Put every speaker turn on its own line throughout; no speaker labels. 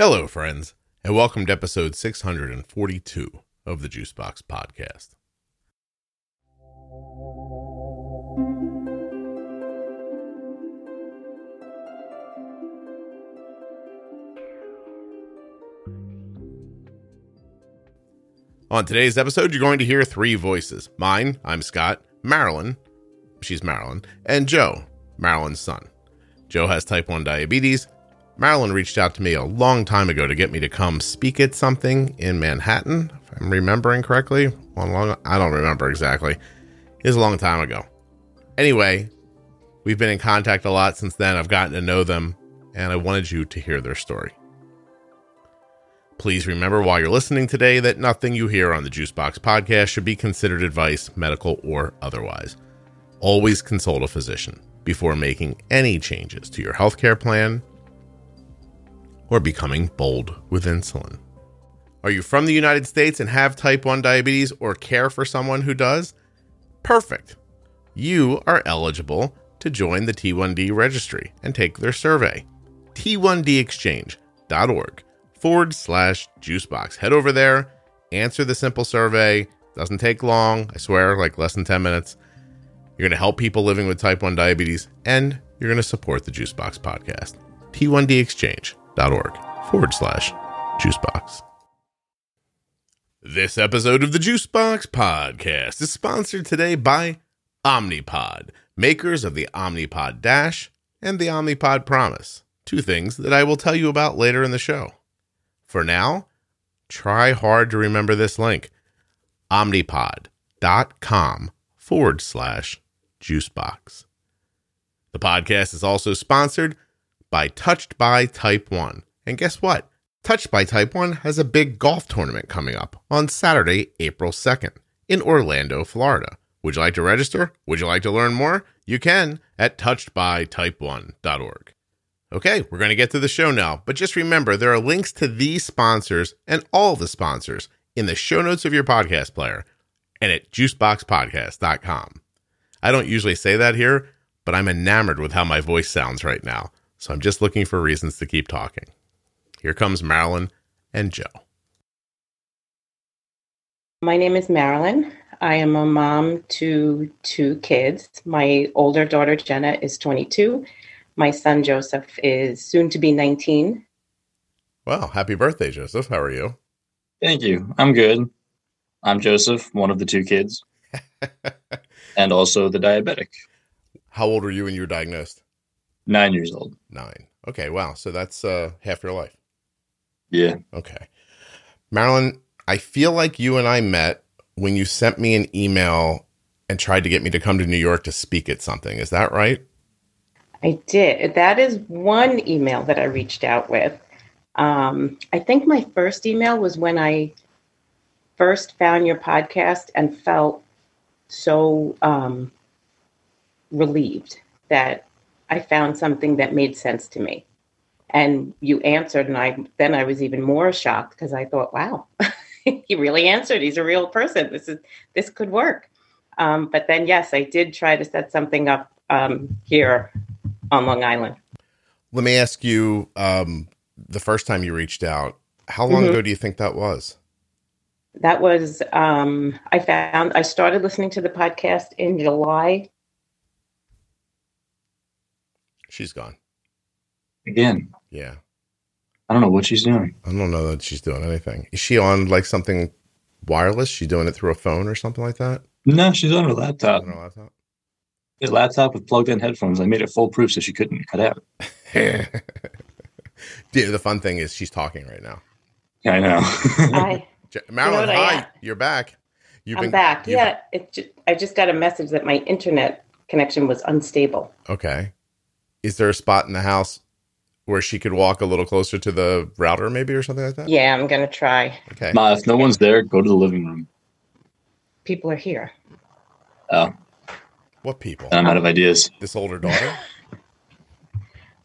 Hello, friends, and welcome to episode 642 of the Juicebox Podcast. On today's episode, you're going to hear three voices mine, I'm Scott, Marilyn, she's Marilyn, and Joe, Marilyn's son. Joe has type 1 diabetes. Marilyn reached out to me a long time ago to get me to come speak at something in Manhattan, if I'm remembering correctly. One long, I don't remember exactly. It was a long time ago. Anyway, we've been in contact a lot since then. I've gotten to know them, and I wanted you to hear their story. Please remember while you're listening today that nothing you hear on the Juicebox podcast should be considered advice, medical or otherwise. Always consult a physician before making any changes to your healthcare plan or becoming bold with insulin. Are you from the United States and have type 1 diabetes or care for someone who does? Perfect. You are eligible to join the T1D registry and take their survey. T1DExchange.org forward slash juicebox. Head over there, answer the simple survey. Doesn't take long, I swear, like less than 10 minutes. You're going to help people living with type 1 diabetes, and you're going to support the Juicebox podcast. T1DExchange.org forward slash juicebox. This episode of the Juicebox podcast is sponsored today by Omnipod, makers of the Omnipod Dash and the Omnipod Promise, two things that I will tell you about later in the show. For now, try hard to remember this link omnipod.com forward slash juicebox. The podcast is also sponsored by Touched by Type 1. And guess what? Touched by Type 1 has a big golf tournament coming up on Saturday, April 2nd in Orlando, Florida. Would you like to register? Would you like to learn more? You can at touchedbytype1.org. Okay, we're going to get to the show now, but just remember there are links to these sponsors and all the sponsors in the show notes of your podcast player and at juiceboxpodcast.com. I don't usually say that here, but I'm enamored with how my voice sounds right now, so I'm just looking for reasons to keep talking. Here comes Marilyn and Joe.
My name is Marilyn. I am a mom to two kids. My older daughter, Jenna, is 22. My son, Joseph, is soon to be 19.
Wow, happy birthday, Joseph. How are you?
Thank you. I'm good. I'm Joseph, one of the two kids, and also the diabetic.
How old were you when you were diagnosed?
Nine years old.
Nine. Okay, wow. So that's uh, half your life.
Yeah.
Okay. Marilyn, I feel like you and I met when you sent me an email and tried to get me to come to New York to speak at something. Is that right?
I did. That is one email that I reached out with. Um, I think my first email was when I first found your podcast and felt so um, relieved that I found something that made sense to me. And you answered, and I then I was even more shocked because I thought, "Wow, he really answered. He's a real person. This is this could work." Um, but then, yes, I did try to set something up um, here on Long Island.
Let me ask you um, the first time you reached out, how long
Mhm.
ago do you think that was?
That was um, I found I started listening to the podcast in July.
She's gone.
Again,
Yeah.
I don't know what she's doing.
I don't know that she's doing anything. Is she on like something wireless? She doing it through a phone or something like that?
No, she's on her laptop.
On her laptop?
A laptop with plugged-in headphones. I made it foolproof so she couldn't cut out.
Dude, the fun thing is she's talking right now.
Yeah, I know.
I
J- Marilyn,
what I
hi.
am?
You're back. You've
I'm back.
you've-
Yeah, it ju- I just got a message that my internet connection was unstable.
Okay. Is there a spot in the house where she could walk a little closer to the router, maybe, or something like that?
Yeah, I'm gonna try.
Okay.
Ma, if no one's there, go to the living room.
People are here.
Oh,
What people?
I'm out of ideas.
This older daughter?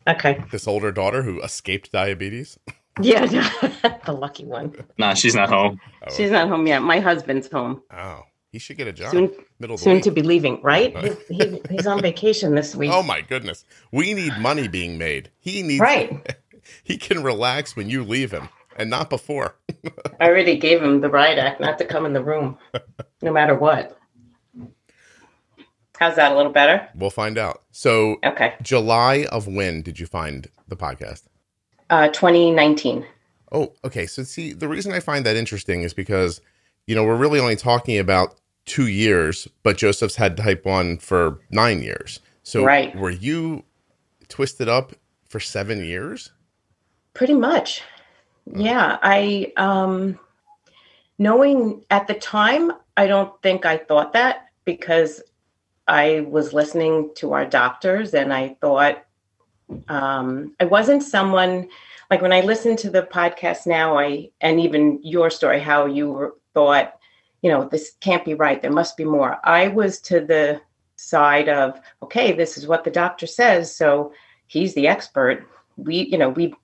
Okay.
this older daughter who escaped diabetes?
Yeah, the lucky one.
Nah, she's not home.
Oh,
She's not home yet. My husband's home.
oh. He should get a job.
Soon,
Middle
soon to be leaving. Right? He, he, he's on vacation this week.
Oh my goodness. We need money being made. He needs
Right.
he can relax when you leave him and not before.
I already gave him the riot act not to come in the room, no matter what. How's that? A little better?
We'll find out. So,
Okay.
July of when did you find the podcast?
Uh, 2019.
Oh, okay. So, see, the reason I find that interesting is because, you know, we're really only talking about two years, but Joseph's had type one for nine years. So,
Right.
were you twisted up for seven years?
Pretty much. Yeah. I, um, knowing at the time, I don't think I thought that because I was listening to our doctors and I thought um, I wasn't someone like when I listen to the podcast now, I, and even your story, how you were, thought, you know, this can't be right. There must be more. I was to the side of, okay, this is what the doctor says. So he's the expert. We, you know, we,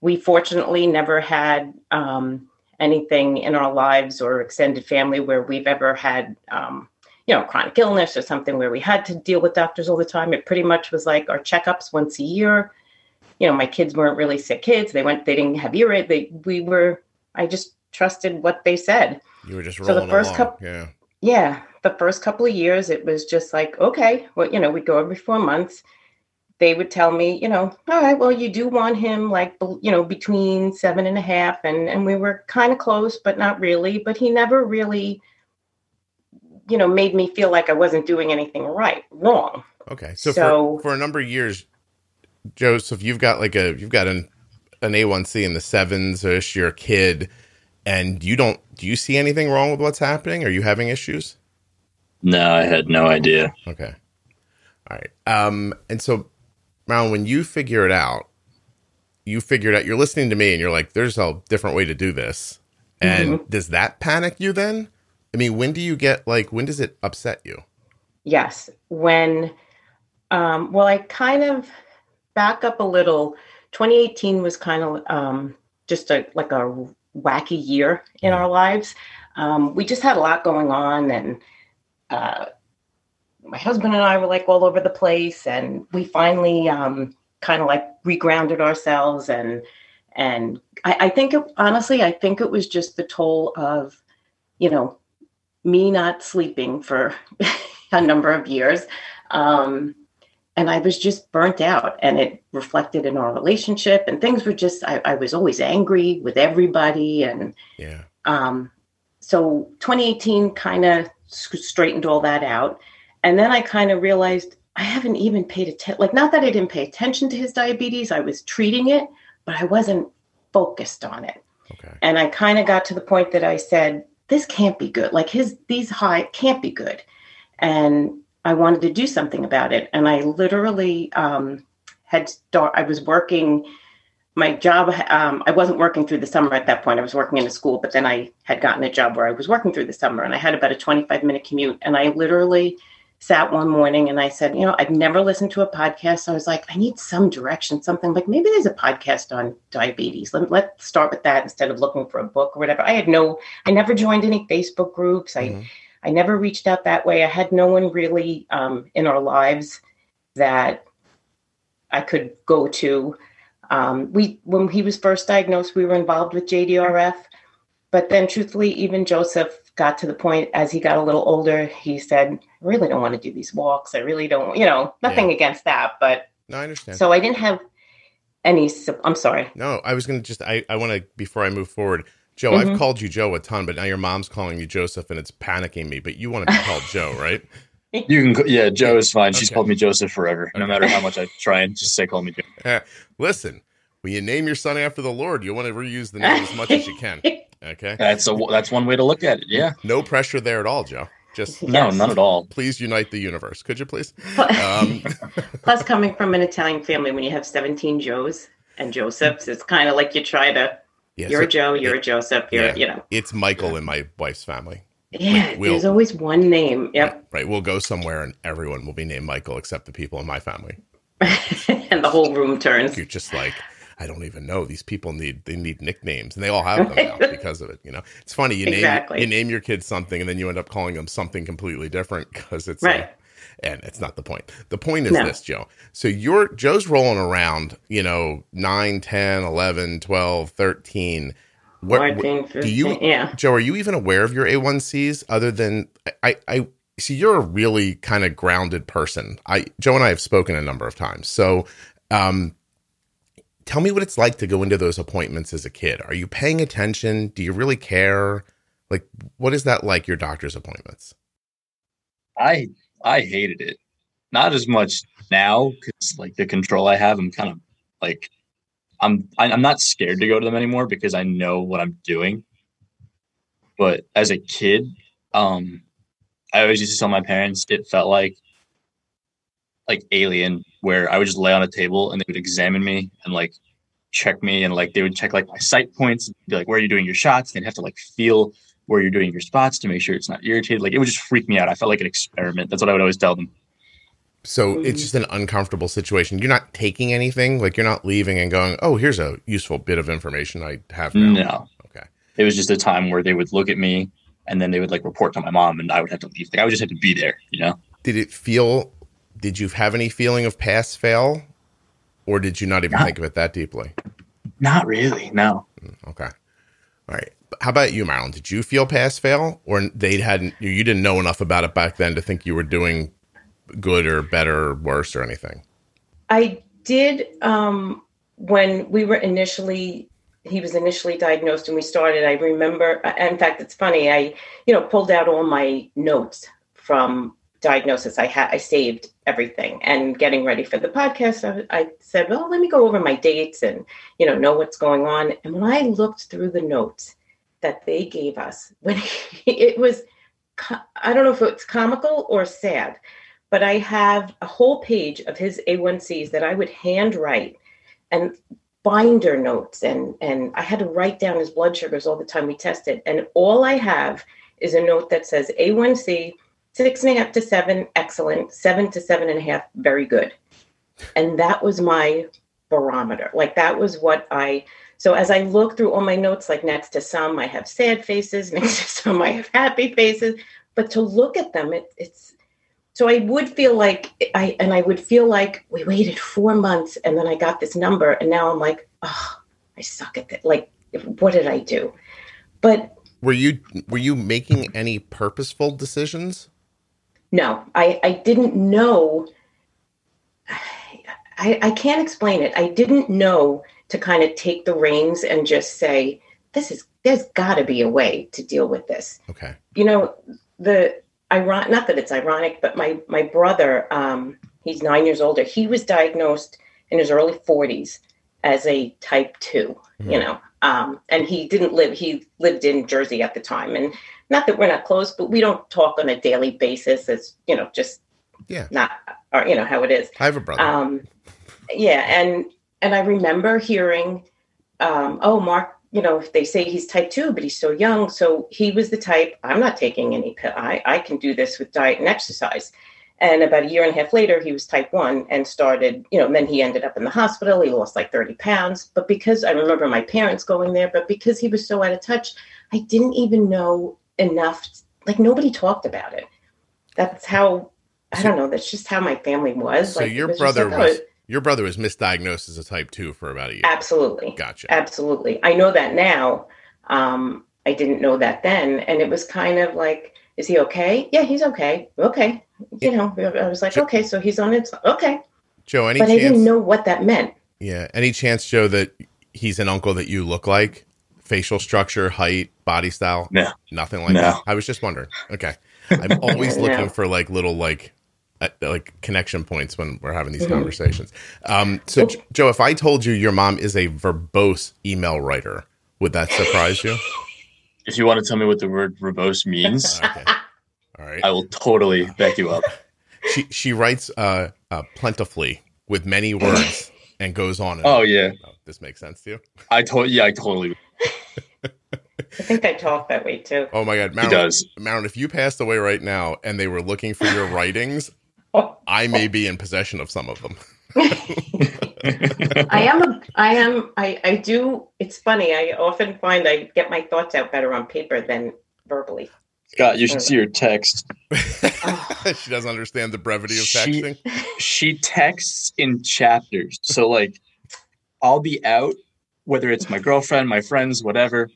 we fortunately never had um, anything in our lives or extended family where we've ever had, um, you know, chronic illness or something where we had to deal with doctors all the time. It pretty much was like our checkups once a year. You know, my kids weren't really sick kids. They went, they didn't have earache. They, we were, I just trusted what they said.
You were just
So the first
along.
coup-
yeah.
Yeah, the first couple of years, it was just like, okay, well, you know, we'd go every four months. They would tell me, you know, all right, well, you do want him like, you know, between seven and a half, and and we were kind of close, but not really. But he never really, you know, made me feel like I wasn't doing anything right, wrong.
Okay. So,
So-
for, for a number of years, Joseph, you've got like a you've got an an A1C in the sevens ish, you're a kid, and you don't do you see anything wrong with what's happening? Are you having issues?
No, I had no idea.
Okay. All right. Um, and so Marilyn, when you figure it out, you figured out you're listening to me and you're like, there's a different way to do this. And does that panic you then? I mean, when do you get like when does it upset you?
Yes. When, um, well, I kind of back up a little. 2018 was kind of um, just a like a wacky year in our lives. Um, we just had a lot going on, and uh, my husband and I were like all over the place, and we finally um, kind of like regrounded ourselves and and I, I think it, honestly, I think it was just the toll of, you know, me not sleeping for a number of years. Um, and I was just burnt out, and it reflected in our relationship. And things were just, I, I was always angry with everybody. And
Yeah.
um, so 2018 kind of straightened all that out. And then I kind of realized I haven't even paid attention. Like, not that I didn't pay attention to his diabetes, I was treating it, but I wasn't focused on it
Okay.
and I kind of got to the point that I said, "This can't be good. Like his these high can't be good," and I wanted to do something about it. And I literally um, had start. I was working my job. Um, I wasn't working through the summer at that point. I was working in a school, but then I had gotten a job where I was working through the summer, and I had about a twenty-five minute commute. And I literally sat one morning and I said, you know, I've never listened to a podcast. So I was like, I need some direction, something like maybe there's a podcast on diabetes. Let, let's start with that instead of looking for a book or whatever. I had no, I never joined any Facebook groups. I,
Mhm.
I never reached out that way. I had no one really um, in our lives that I could go to. Um, we, when he was first diagnosed, we were involved with JDRF. But then, truthfully, even Joseph got to the point as he got a little older, he said, I really don't want to do these walks. I really don't, you know, nothing against that. But
No, I understand.
so I didn't have any, I'm sorry.
no, I was gonna just I, I wanna before I move forward. Joe,
Mhm.
I've called you Joe a ton, but now your mom's calling you Joseph and it's panicking me. But you want to be called Joe, right?
You can, yeah, Joe is fine. She's
Okay.
called me Joseph forever. No matter how much I try and just say, call me Joe.
Listen, when you name your son after the Lord, you want to reuse the name as much as you can. Okay.
That's a that's one way to look at it. Yeah,
No pressure there at all, Joe. Just
no,
Yes.
none at all.
please unite the universe. Could you please? Um,
Plus, coming from an Italian family, when you have 17 Joes and Josephs, it's kind of like you try to,
yeah,
you're
so
a Joe, you're a Joseph, you're,
Yeah.
you know.
it's Michael in my wife's family.
Yeah,
we'll-
there's always one name. Yep.
Right. We'll go somewhere and everyone will be named Michael except the people in my family.
and the whole room turns.
You're just like, I don't even know. These people need they need nicknames, and they all have them now because of it. You know, it's funny. You name
Exactly.
you name your kids something, and then you end up calling them something completely different because it's
Right.
And it's not the point. The point is
No.
this, Joe. So you're Joe's rolling around, you know, 9, 10, 11, 12, 13. What,
14,
do you
yeah.
Joe, are you even aware of your A1Cs other than I I see you're a really kind of grounded person. I Joe and I have spoken a number of times. So, um tell me what it's like to go into those appointments as a kid. Are you paying attention? Do you really care? Like what is that like your doctor's appointments?
I I hated it. Not as much now because like the control I have, I'm kind of like I'm I'm not scared to go to them anymore because I know what I'm doing. But as a kid, um, I always used to tell my parents it felt like like alien, where I would just lay on a table and they would examine me and like check me and like they would check like my site points and be like, where are you doing your shots? They'd have to like feel where you're doing your spots to make sure it's not irritated. Like it would just freak me out. I felt like an experiment. That's what I would always tell them.
So it's just an uncomfortable situation. You're not taking anything, like you're not leaving and going, "Oh, here's a useful bit of information I have now."
No.
Okay.
It was just a time where they would look at me and then they would like report to my mom and I would have to leave. Like I would just have to be there, you know?
Did it feel did you have any feeling of pass fail or did you not even
Not-
think of it that deeply?
Not really. No.
Mm, okay. All right. How about you, Marilyn? Did you feel pass fail, or they hadn't? You didn't know enough about it back then to think you were doing good or better or worse or anything.
I did um, when we were initially he was initially diagnosed and we started. I remember. In fact, it's funny. I you know pulled out all my notes from diagnosis. I had I saved everything and getting ready for the podcast. I, I said, well, let me go over my dates and you know know what's going on. And when I looked through the notes that they gave us, when it was i don't know if it's comical or sad but I have a whole page of his A1Cs that I would handwrite and binder notes and and I had to write down his blood sugars all the time we tested. And all I have is a note that says A1C six and a half to seven, excellent, seven to seven and a half, very good. And that was my barometer. Like that was what I so as I look through all my notes, like next to some I have sad faces, next to some I have happy faces. But to look at them, it, it's so I would feel like I and I would feel like we waited four months and then I got this number and now I'm like, oh, I suck at it. Like, what did I do? But
Were you were you making any purposeful decisions?
no, I I didn't know. I I can't explain it. I didn't know to kind of take the reins and just say, this is there's got to be a way to deal with this.
Okay.
you know the ironic not that it's ironic but my my brother um he's nine years older he was diagnosed in his early 40s as a type 2 you
Mhm.
know um and he didn't live he lived in jersey at the time and not that we're not close but we don't talk on a daily basis it's you know just
Yeah.
not or you know how it is
I have a brother.
um, yeah, and and I remember hearing, um, oh, Mark, you know, if they say he's type two, but he's so young, so he was the type. I'm not taking any pill. I I can do this with diet and exercise. And about a year and a half later, he was type one and started, you know, and then he ended up in the hospital. He lost like 30 pounds. But because I remember my parents going there, but because he was so out of touch, I didn't even know enough. Like nobody talked about it. That's how, I don't know, that's just how my family was.
so
like,
your
was
brother
like, oh,
was your brother was misdiagnosed as a type two for about a year.
Absolutely.
Gotcha.
Absolutely. I know that now. Um, I didn't know that then. And it was kind of like, is he okay? Yeah, he's okay. Okay. You know, I was like,
Sure.
okay, so he's on it. Okay.
Joe, any
But I didn't know what that meant.
Yeah. Any chance, Joe, that he's an uncle that you look like? Facial structure, height, body style?
No.
Nothing like
No.
that. I was just wondering. Okay. I'm always
No.
looking for like little like like connection points when we're having these
Mhm.
conversations. Um, so,
Oh.
Joe, if I told you your mom is a verbose email writer, would that surprise you?
If you want to tell me what the word verbose means,
Okay. All right.
I will totally back you up.
She she writes uh, uh plentifully with many words and goes on. And
Oh
on.
yeah.
Oh, this makes sense to you?
I told yeah, I totally
I think I talk that way too.
Oh my God,
he
Marilyn,
does.
Marilyn, if you passed away right now and they were looking for your writings, I may be in possession of some of them.
I am a I am I, I do it's funny. I often find I get my thoughts out better on paper than verbally.
Scott, you should see your text.
she doesn't understand the brevity of
She-
texting.
She texts in chapters. So like I'll be out, whether it's my girlfriend, my friends, whatever,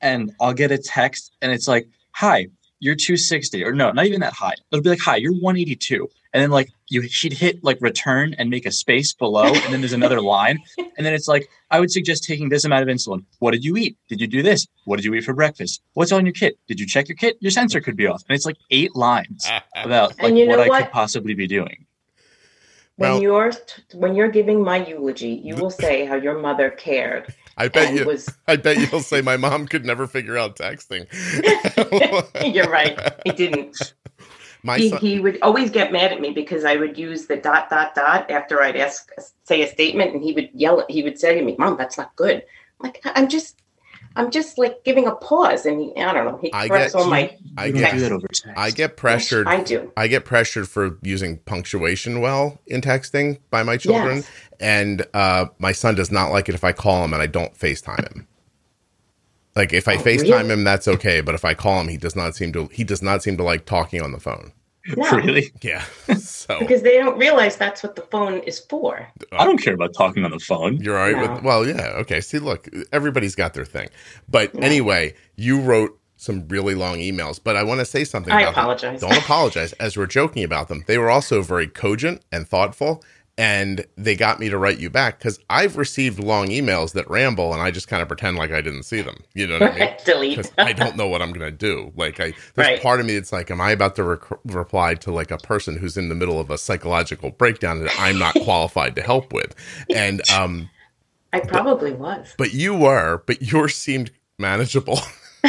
and I'll get a text and it's like, hi, you're 260. Or no, not even that high. It'll be like, hi, you're 182. And then like you she'd hit like return and make a space below, and then there's another line. And then it's like, I would suggest taking this amount of insulin. What did you eat? Did you do this? What did you eat for breakfast? What's on your kit? Did you check your kit? Your sensor could be off. And it's like eight lines about like
And you
what
know
I could possibly be doing.
When
Well-
you're when you're giving my eulogy, you mm-hmm. will say how your mother cared
I bet you.
was.
I bet you'll say my mom could never figure out texting.
You're right. He didn't.
My
He,
son,
he would always get mad at me because I would use the dot dot dot after I'd ask say a statement, and he would yell. At, he would say to me, "Mom, that's not good." I'm like I'm just, I'm just like giving a pause, and he, I don't know. He
I get
all my.
I get
do that over text.
I get pressured.
I do.
I get pressured for using punctuation well in texting by my children,
Yes.
and uh, my son does not like it if I call him and I don't FaceTime him. Like if I
Oh,
FaceTime
really?
him, that's okay, but if I call him, he does not seem to. He does not seem to like talking on the phone.
No,
Really?
Yeah, so
because they don't realize that's what the phone is for.
I don't care about talking on the phone.
You're all right
No.
with well, yeah, okay. See, look, everybody's got their thing. But
Yeah.
anyway, you wrote some really long emails, but I want to say something
I
about them.
apologize.
Don't apologize. As we're joking about them, they were also very cogent and thoughtful, and they got me to write you back because I've received long emails that ramble, and I just kind of pretend like I didn't see them. You know what I mean?
Delete.
I don't know what I'm gonna do. Like I, there's
Right.
part of me that's like, am I about to rec- reply to like a person who's in the middle of a psychological breakdown that I'm not qualified to help with? And um,
I probably was.
but you were, but yours seemed manageable.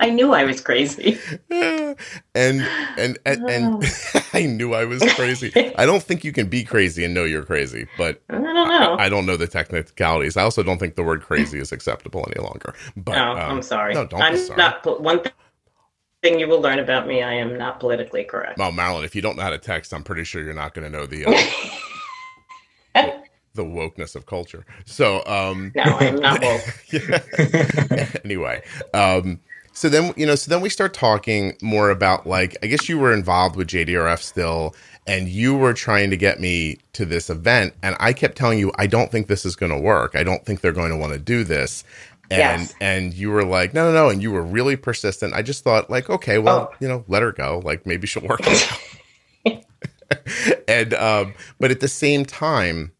I knew I was crazy.
and and and, and
Oh.
I knew I was crazy. I don't think you can be crazy and know you're crazy, but
I don't know.
I don't know the technicalities. I also don't think the word crazy is acceptable any longer. But
no,
um,
I'm sorry.
No, don't
I'm
be sorry.
not. One th- thing you will learn about me: I am not politically correct.
well, Marilyn, if you don't know how to text, I'm pretty sure you're not going to know the uh, the wokeness of culture. So, um,
no, I'm not woke.
anyway, um, so then you know, so then we start talking more about like I guess you were involved with JDRF still, and you were trying to get me to this event, and I kept telling you I don't think this is going to work. I don't think they're going to want to do this. And
Yes.
and you were like, no, no, no, and you were really persistent. I just thought, like, okay, well,
Oh.
you know, let her go. Like maybe she'll work and um, but at the same time,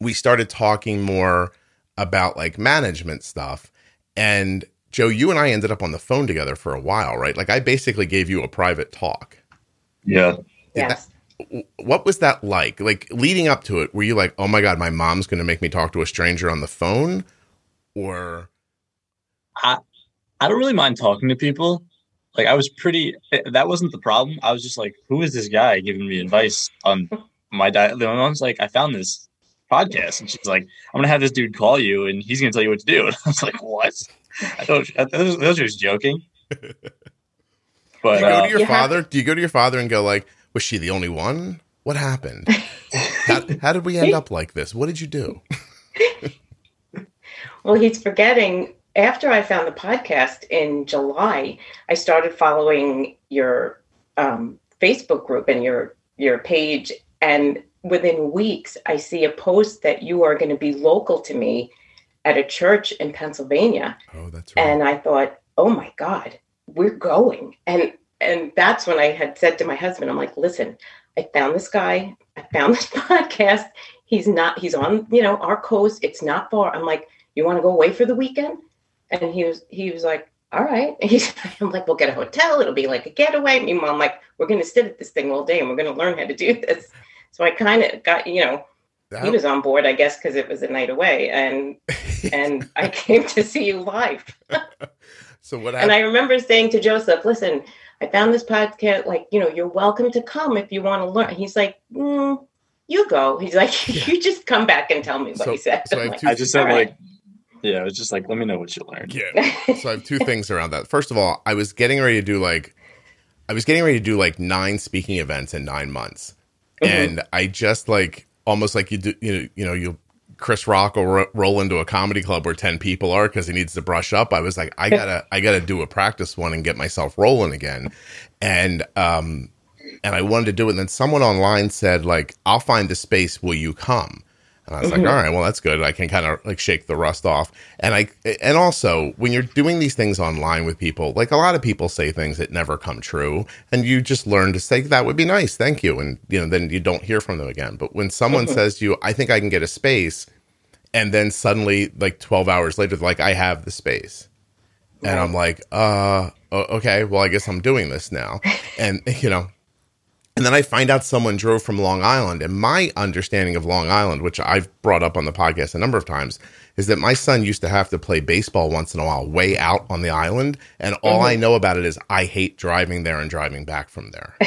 we started talking more about like management stuff. And Joe, you and I ended up on the phone together for a while, right? Like I basically gave you a private talk.
Yeah.
Yes.
What was that like? Like leading up to it, were you like, "Oh my god, my mom's going to make me talk to a stranger on the phone?" Or
I I don't really mind talking to people. Like I was pretty. eh, That wasn't the problem. I was just like, who is this guy giving me advice on my diet? The mom's like, I found this podcast, and she's like, I'm gonna have this dude call you, and he's gonna tell you what to do. And I was like, what? I thought I thought I was just joking.
do
But
you go
uh,
to your
you have-
father? Do you go to your father and go like, "Was she the only one? What happened? how, how did we end up like this? What did you do?"
Well, he's forgetting. After I found the podcast in July, I started following your um, Facebook group and your your page, and within weeks, I see a post that you are going to be local to me at a church in Pennsylvania,
Oh, that's right.
and I thought, oh my God, we're going. And and that's when I had said to my husband, I'm like, listen, I found this guy, I found this podcast. He's not, he's on, you know, our coast. It's not far. I'm like, you want to go away for the weekend? And he was he was like, all right. He's, I'm like, we'll get a hotel. It'll be like a getaway. Meanwhile, I'm like, we're gonna sit at this thing all day and we're gonna learn how to do this. So I kind of got, you know, he was on board, I guess, because it was a night away, and and I came to see you live.
so what
And? I remember saying to Joseph, listen, I found this podcast, like, you know, you're welcome to come if you want to learn. He's like, mm, you go. He's like, you just come back and tell me what
So-
he said.
so I
like,
two-
I just said
All right.
like, yeah, it was just like, let me know what you learned.
yeah. so I have two things around that. First of all, I was getting ready to do like I was getting ready to do like nine speaking events in nine months.
Mhm.
And I just like almost like you do you know, you know, you'll Chris Rock will ro- roll into a comedy club where 10 people are because he needs to brush up. I was like, I gotta, I gotta do a practice one and get myself rolling again. And, um, and I wanted to do it. And then someone online said, like, I'll find the space. Will you come? And I was
Mm-hmm.
like, all right, well, that's good. I can kind of like shake the rust off. And I, and also when you're doing these things online with people, like a lot of people say things that never come true. And you just learn to say, that would be nice. Thank you. And, you know, then you don't hear from them again. But when someone
Mm-hmm.
says to you, I think I can get a space, and then suddenly, like 12 hours later, like, I have the space. And I'm like, uh, okay, well, I guess I'm doing this now. And, you know, and then I find out someone drove from Long Island. And my understanding of Long Island, which I've brought up on the podcast a number of times, is that my son used to have to play baseball once in a while way out on the island. And all I know about it is I hate driving there and driving back from there.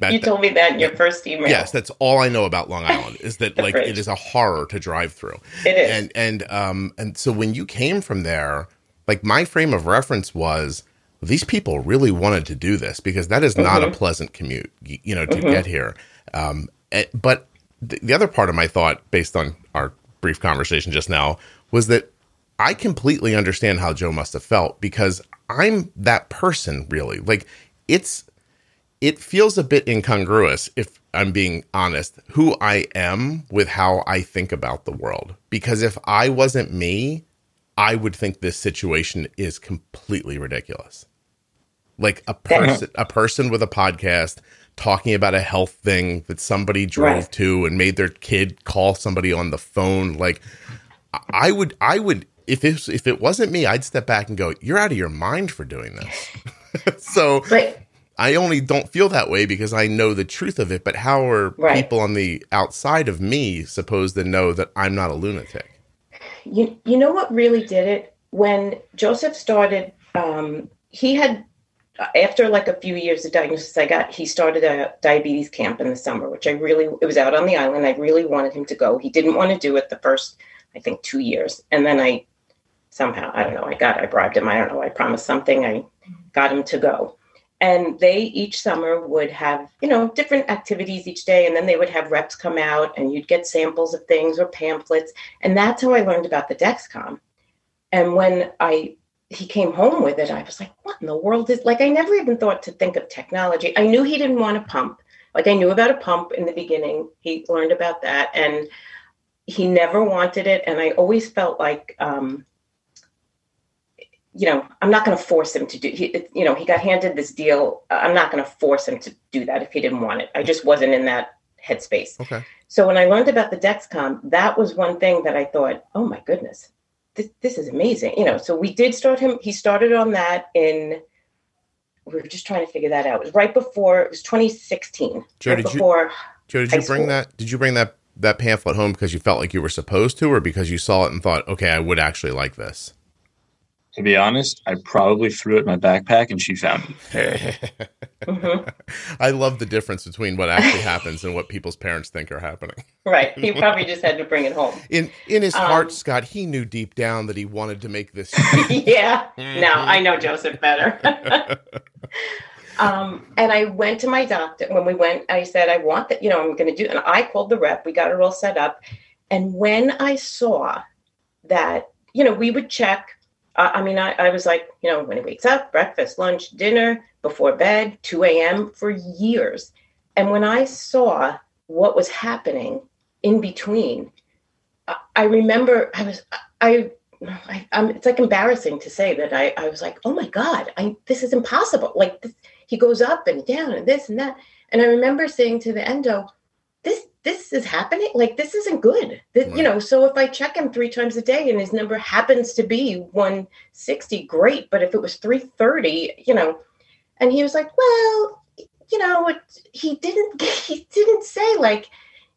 That-
You told me that in your first email.
Yes, that's all I know about Long Island is that like it is a horror to drive through.
It is.
And and um and so when you came from there, like my frame of reference was these people really wanted to do this because that is not
Mm-hmm.
a pleasant commute, you know, to get here. Um eh, but the, the other part of my thought based on our brief conversation just now was that I completely understand how Joe must have felt because I'm that person really. Like it's it feels a bit incongruous if I'm being honest who I am with how I think about the world because if I wasn't me I would think this situation is completely ridiculous. Like a person a person with a podcast talking about a health thing that somebody drove
Right.
to and made their kid call somebody on the phone like I would I would if it if it wasn't me I'd step back and go you're out of your mind for doing this. so
But
I only don't feel that way because I know the truth of it. But how are
Right.
people on the outside of me supposed to know that I'm not a lunatic?
you you know what really did it when Joseph started. Um, he had Uh, after like a few years of diagnosis, I got he started a diabetes camp in the summer, which I really it was out on the island. I really wanted him to go. He didn't want to do it the first I think two years, and then I somehow I don't know I got I bribed him. I don't know I promised something. I got him to go. And they each summer would have, you know, different activities each day. And then they would have reps come out and you'd get samples of things or pamphlets. And that's how I learned about the Dexcom. And when I he came home with it, I was like, what in the world is like I never even thought to think of technology. I knew he didn't want a pump. Like I knew about a pump in the beginning. He learned about that and he never wanted it. And I always felt like um you know, I'm not going to force him to do. He, you know, he got handed this deal. I'm not going to force him to do that if he didn't want it. I just wasn't in that headspace.
Okay.
So when I learned about the Dexcom, that was one thing that I thought, oh my goodness, this, this is amazing. You know, so we did start him. He started on that in. We were just trying to figure that out. It was right before. It was 2016.
Joe,
right
did you- Joe, did you bring
school.
that? Did you bring that that pamphlet home because you felt like you were supposed to, or because you saw it and thought, okay, I would actually like this?
To be honest, I probably threw it in my backpack and she found it.
Mhm.
I love the difference between what actually happens and what people's parents think are happening.
Right. He probably just had to bring it home.
In in his
Um,
heart, Scott, he knew deep down that he wanted to make this.
yeah. Now I know Joseph better. um, and I went to my doctor when we went. I said, I want that. You know, I'm going to do. And I called the rep. We got it all set up. And when I saw that, you know, we would check. I mean, I, I was like, you know, when he wakes up, breakfast, lunch, dinner, before bed, 2 a.m. for years. And when I saw what was happening in between, I, I remember I was I I, I'm, it's like embarrassing to say that I, I was like, oh my God, I, this is impossible. Like this, he goes up and down and this and that. And I remember saying to the endo, this, this is happening. Like, this isn't good. This,
Right.
You know, so if I check him three times a day and his number happens to be 160, great. But if it was 330, you know, and he was like, well, you know, it, he didn't, he didn't say like,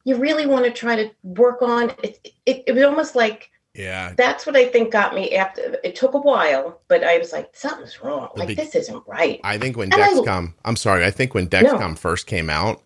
you really want to try to work on it. It, it was almost like,
yeah,
that's what I think got me after it took a while, but I was like, something's wrong. Like
big-
this isn't right.
I think when
And I-
Dexcom, I'm sorry, I think when Dexcom first came out,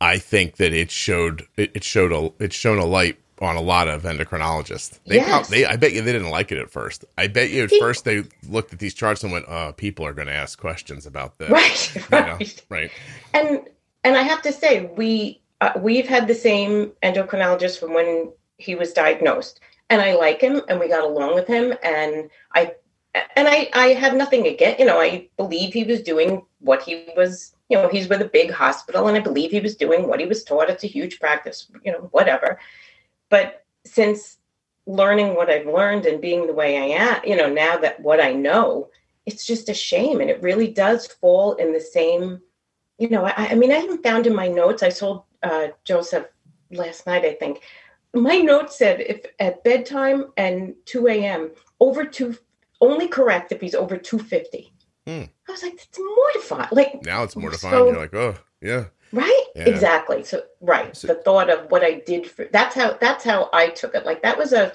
I think that it showed it, it showed a it's shown a light on a lot of endocrinologists. They,
Yes.
they I bet you they didn't like it at first. I bet you at
He-
first they looked at these charts and went, "Oh, people are going to ask questions about this."
Right,
You know,
right.
right.
And and I have to say, we uh, we've had the same endocrinologist from when he was diagnosed. And I like him and we got along with him and I and I I have nothing against, you know, I believe he was doing what he was, you know, he's with a big hospital and I believe he was doing what he was taught. It's a huge practice, you know, whatever. But since learning what I've learned and being the way I am, you know, now that what I know, it's just a shame. And it really does fall in the same, you know, I, I mean, I haven't found in my notes, I told uh, Joseph last night, I think, my note said if at bedtime and 2 a.m. over two, only correct if he's over 250. Hmm. I was like, it's mortifying. Like
now it's mortifying. So, You're like, oh yeah.
Right? Yeah. Exactly. So right. So, the thought of what I did for that's how that's how I took it. Like that was a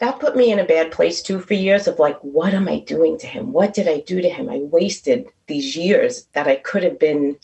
that put me in a bad place too for years of like, what am I doing to him? What did I do to him? I wasted these years that I could have been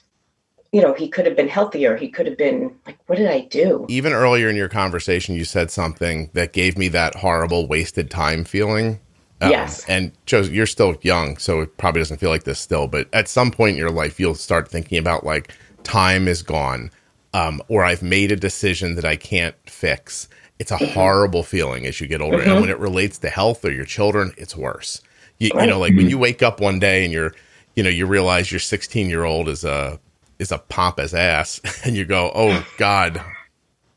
you know, he could have been healthier. He could have been like, what did I do?
Even earlier in your conversation, you said something that gave me that horrible wasted time feeling.
Um, yes.
And Joe, you're still young, so it probably doesn't feel like this still, but at some point in your life, you'll start thinking about like, time is gone, um, or I've made a decision that I can't fix. It's a mm-hmm. horrible feeling as you get older. Mm-hmm. And when it relates to health or your children, it's worse. You, right. you know, like when mm-hmm. you wake up one day and you're, you know, you realize your 16 year old is a is a pompous ass and you go oh god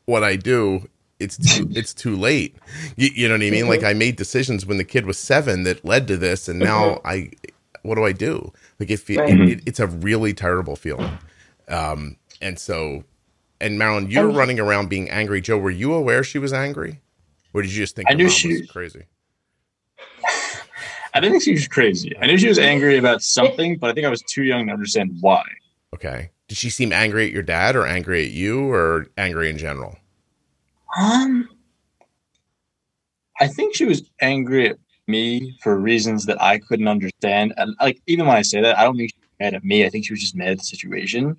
what i do it's too it's too late you, you know what i mean mm-hmm. like i made decisions when the kid was seven that led to this and now mm-hmm. i what do i do like if it, it, it's a really terrible feeling um and so and marilyn you're running around being angry joe were you aware she was angry or did you just think
i knew she was crazy I didn't think she was crazy. I knew she was angry about something, but I think I was too young to understand why.
Okay. Did she seem angry at your dad or angry at you or angry in general?
Um I think she was angry at me for reasons that I couldn't understand. And like even when I say that, I don't think she was mad at me. I think she was just mad at the situation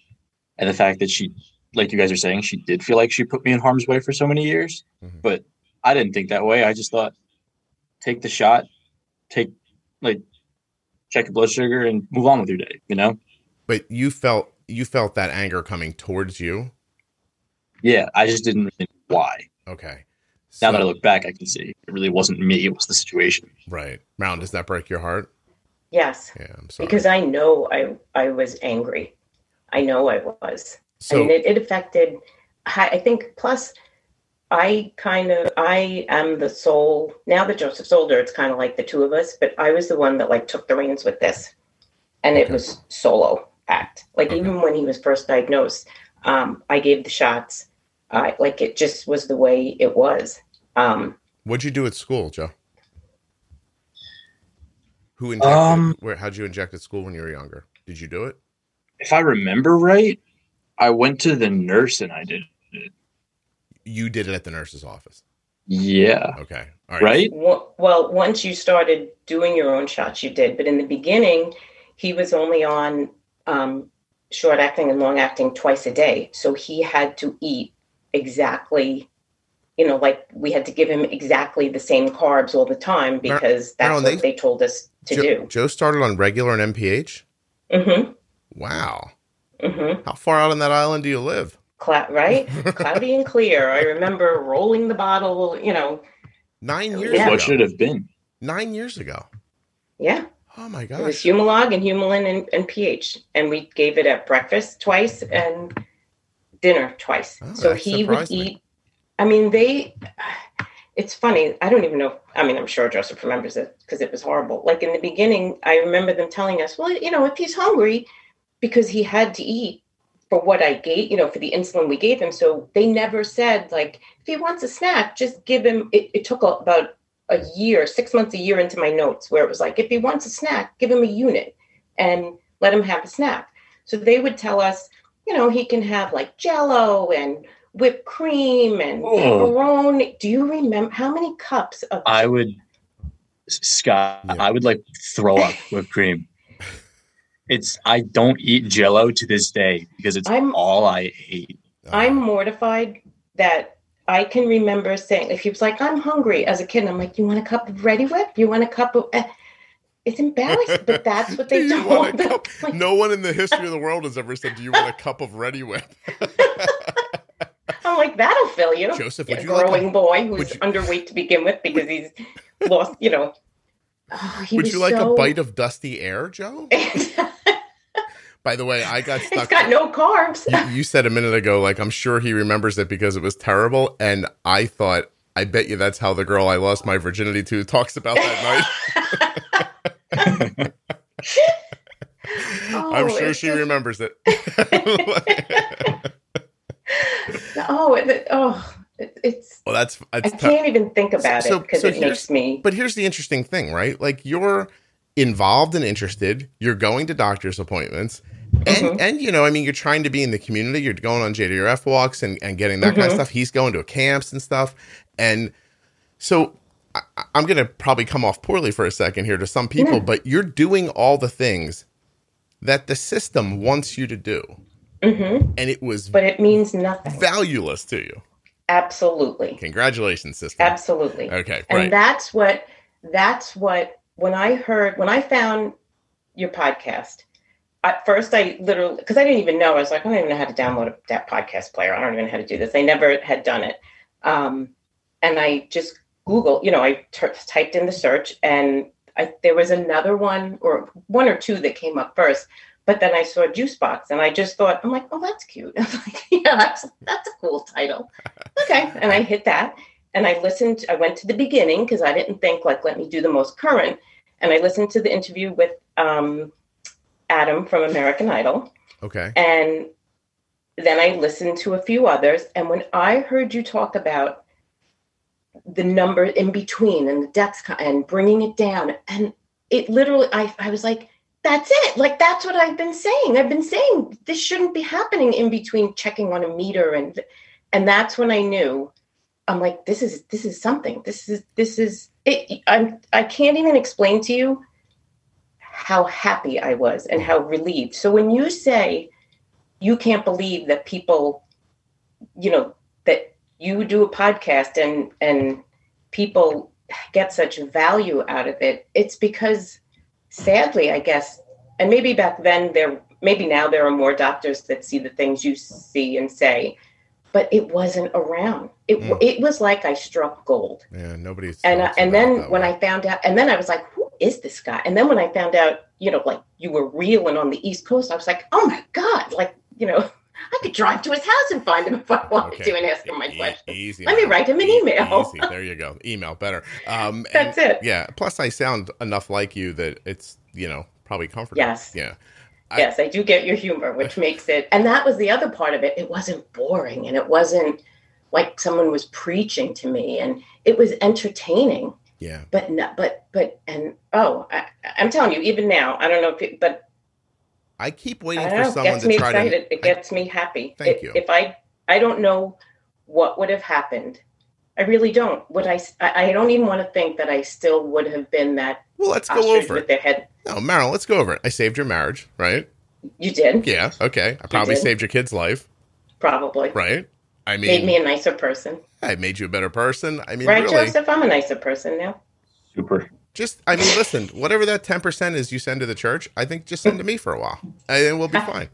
and the fact that she like you guys are saying, she did feel like she put me in harm's way for so many years. Mm-hmm. But I didn't think that way. I just thought take the shot, take like check your blood sugar and move on with your day, you know?
But you felt you felt that anger coming towards you.
Yeah, I just didn't really know why.
Okay.
So, now that I look back, I can see it really wasn't me; it was the situation.
Right, Round. Does that break your heart?
Yes.
Yeah, I'm sorry.
Because I know I I was angry. I know I was. So, I mean, it, it affected. I think. Plus, I kind of I am the sole now that Joseph's older. It's kind of like the two of us, but I was the one that like took the reins with this, and it was solo act. Like okay. even when he was first diagnosed, um, I gave the shots. Uh, like it just was the way it was. Um,
What'd you do at school, Joe? Who injected? Um, where? How'd you inject at school when you were younger? Did you do it?
If I remember right, I went to the nurse and I did it.
You did it at the nurse's office.
Yeah.
Okay.
All right. right?
Well, well, once you started doing your own shots, you did. But in the beginning, he was only on um, short acting and long acting twice a day. So he had to eat exactly, you know, like we had to give him exactly the same carbs all the time because that's what they, they, told us to
Joe,
do.
Joe started on regular and NPH.
Mm-hmm.
Wow.
Mm-hmm.
How far out on that island do you live?
Cla- right? Cloudy and clear. I remember rolling the bottle, you know.
Nine years
yeah. ago. What should have been?
Nine years ago.
Yeah.
Oh my gosh.
It was Humalog and Humulin and, and pH. And we gave it at breakfast twice and dinner twice. Oh, so he would me. eat. I mean, they, it's funny. I don't even know. I mean, I'm sure Joseph remembers it because it was horrible. Like in the beginning, I remember them telling us, well, you know, if he's hungry, because he had to eat for what I gave, you know, for the insulin we gave him. So they never said, like, if he wants a snack, just give him. It, it took about a year, six months a year into my notes where it was like, if he wants a snack, give him a unit and let him have a snack. So they would tell us, you know, he can have like jello and whipped cream and oh. pepperoni. Do you remember how many cups of
I would Scott, yeah. I would like throw up whipped cream. It's I don't eat jello to this day because it's I'm, all I ate.
I'm mortified that I can remember saying, if he was like, I'm hungry as a kid, and I'm like, you want a cup of Reddi-wip? You want a cup of. Eh? It's embarrassing, but that's what they do. told them.
Like, no one in the history of the world has ever said, Do you want a cup of Reddi-wip?
I'm like, like, that'll fill you.
Joseph,
a
would you like
growing
a,
boy who's
you-
underweight to begin with because he's lost, you know. Oh,
would you like
so...
a bite of dusty air, Joe? By the way, I got stuck.
got no carbs.
you, you said a minute ago, like I'm sure he remembers it because it was terrible, and I thought, I bet you that's how the girl I lost my virginity to talks about that night. I'm
Oh,
sure she
just-
remembers it.
Oh, it, oh, it, it's.
well, that's
I
tough.
can't even think about
So-
it because
so
it makes me.
But here's the interesting thing, right? Like you're involved and interested. You're going to doctor's appointments. And,
Mhm.
and you know, I mean, you're trying to be in the community. You're going on JDRF walks and, and getting that kind of
Mhm.
stuff. He's going to camps and stuff. And so I'm going to probably come off poorly for a second here to some people,
Yeah.
but you're doing all the things that the system wants you to do.
hmm
And it was
But it means nothing.
valueless to you.
Absolutely.
Congratulations, sister.
Absolutely.
Okay,
And
right.
that's what that's what when I heard when I found your podcast. At first, I literally because I didn't even know. I was like, I don't even know how to download a, that podcast player. I don't even know how to do this. I never had done it. Um, and I just Google, you know, I t- typed in the search, and I, there was another one or one or two that came up first. But then I saw Juicebox, and I just thought, I'm like, oh, that's cute. I was like, yeah, that's that's a cool title. Okay, and I hit that, and I listened. I went to the beginning because I didn't think like, let me do the most current, and I listened to the interview with um, Adam from American Idol,
okay.
and then I listened to a few others. And when I heard you talk about the number in between and the depth co- and bringing it down, and it literally, I, I was like, that's it. Like, that's what I've been saying. I've been saying this shouldn't be happening in between checking on a meter. And, and that's when I knew I'm like, this is, this is something. This is, this is it. I'm, I can't even explain to you how happy I was and how relieved. So when you say you can't believe that people, you know, that you do a podcast and and people get such value out of it, it's because sadly, I guess, and maybe back then there maybe now there are more doctors that see the things you see and say, but it wasn't around. It
Mm.
it was like I struck gold
Yeah, nobody's.
and
talks
and then when
way.
I found out, and then I was like, "Who is this guy?" And then when I found out, you know, like you were real and on the East Coast, I was like, "Oh my god!" Like you know, I could drive to his house and find him if I wanted
Okay.
to and ask him my
E-
question.
Easy.
Let me write him an email.
Easy. There you go. Email better. Um, and-
That's it.
Yeah. Plus, I sound enough like you that it's you know probably comfortable.
Yes.
Yeah. I-
yes, I do get your humor, which makes it. And that was the other part of it. It wasn't boring, and it wasn't like someone was preaching to me, and it was entertaining.
Yeah.
But no, but but and oh, I, I'm telling you, even now, I don't know if, it, but
I keep
I
waiting
don't
for
know. It
someone
gets
to
me
try
excited.
to.
it gets me happy.
Thank
If-
you.
If I, I don't know what would have happened. I really don't. Would I? I don't even want to think that I still would have been that
well, let's go over
with
it.
their head.
No, Meryl, let's go over it. I saved your marriage, right?
You did
Yeah. Okay. I probably
did.
saved your kid's life,
probably
right? I mean,
made me a nicer person,
I made you a better person. I mean,
right,
really,
Joseph? I'm a nicer person now.
Super.
Just I mean, listen, whatever that ten percent is you send to the church, I think just send to me for a while, and we'll be fine.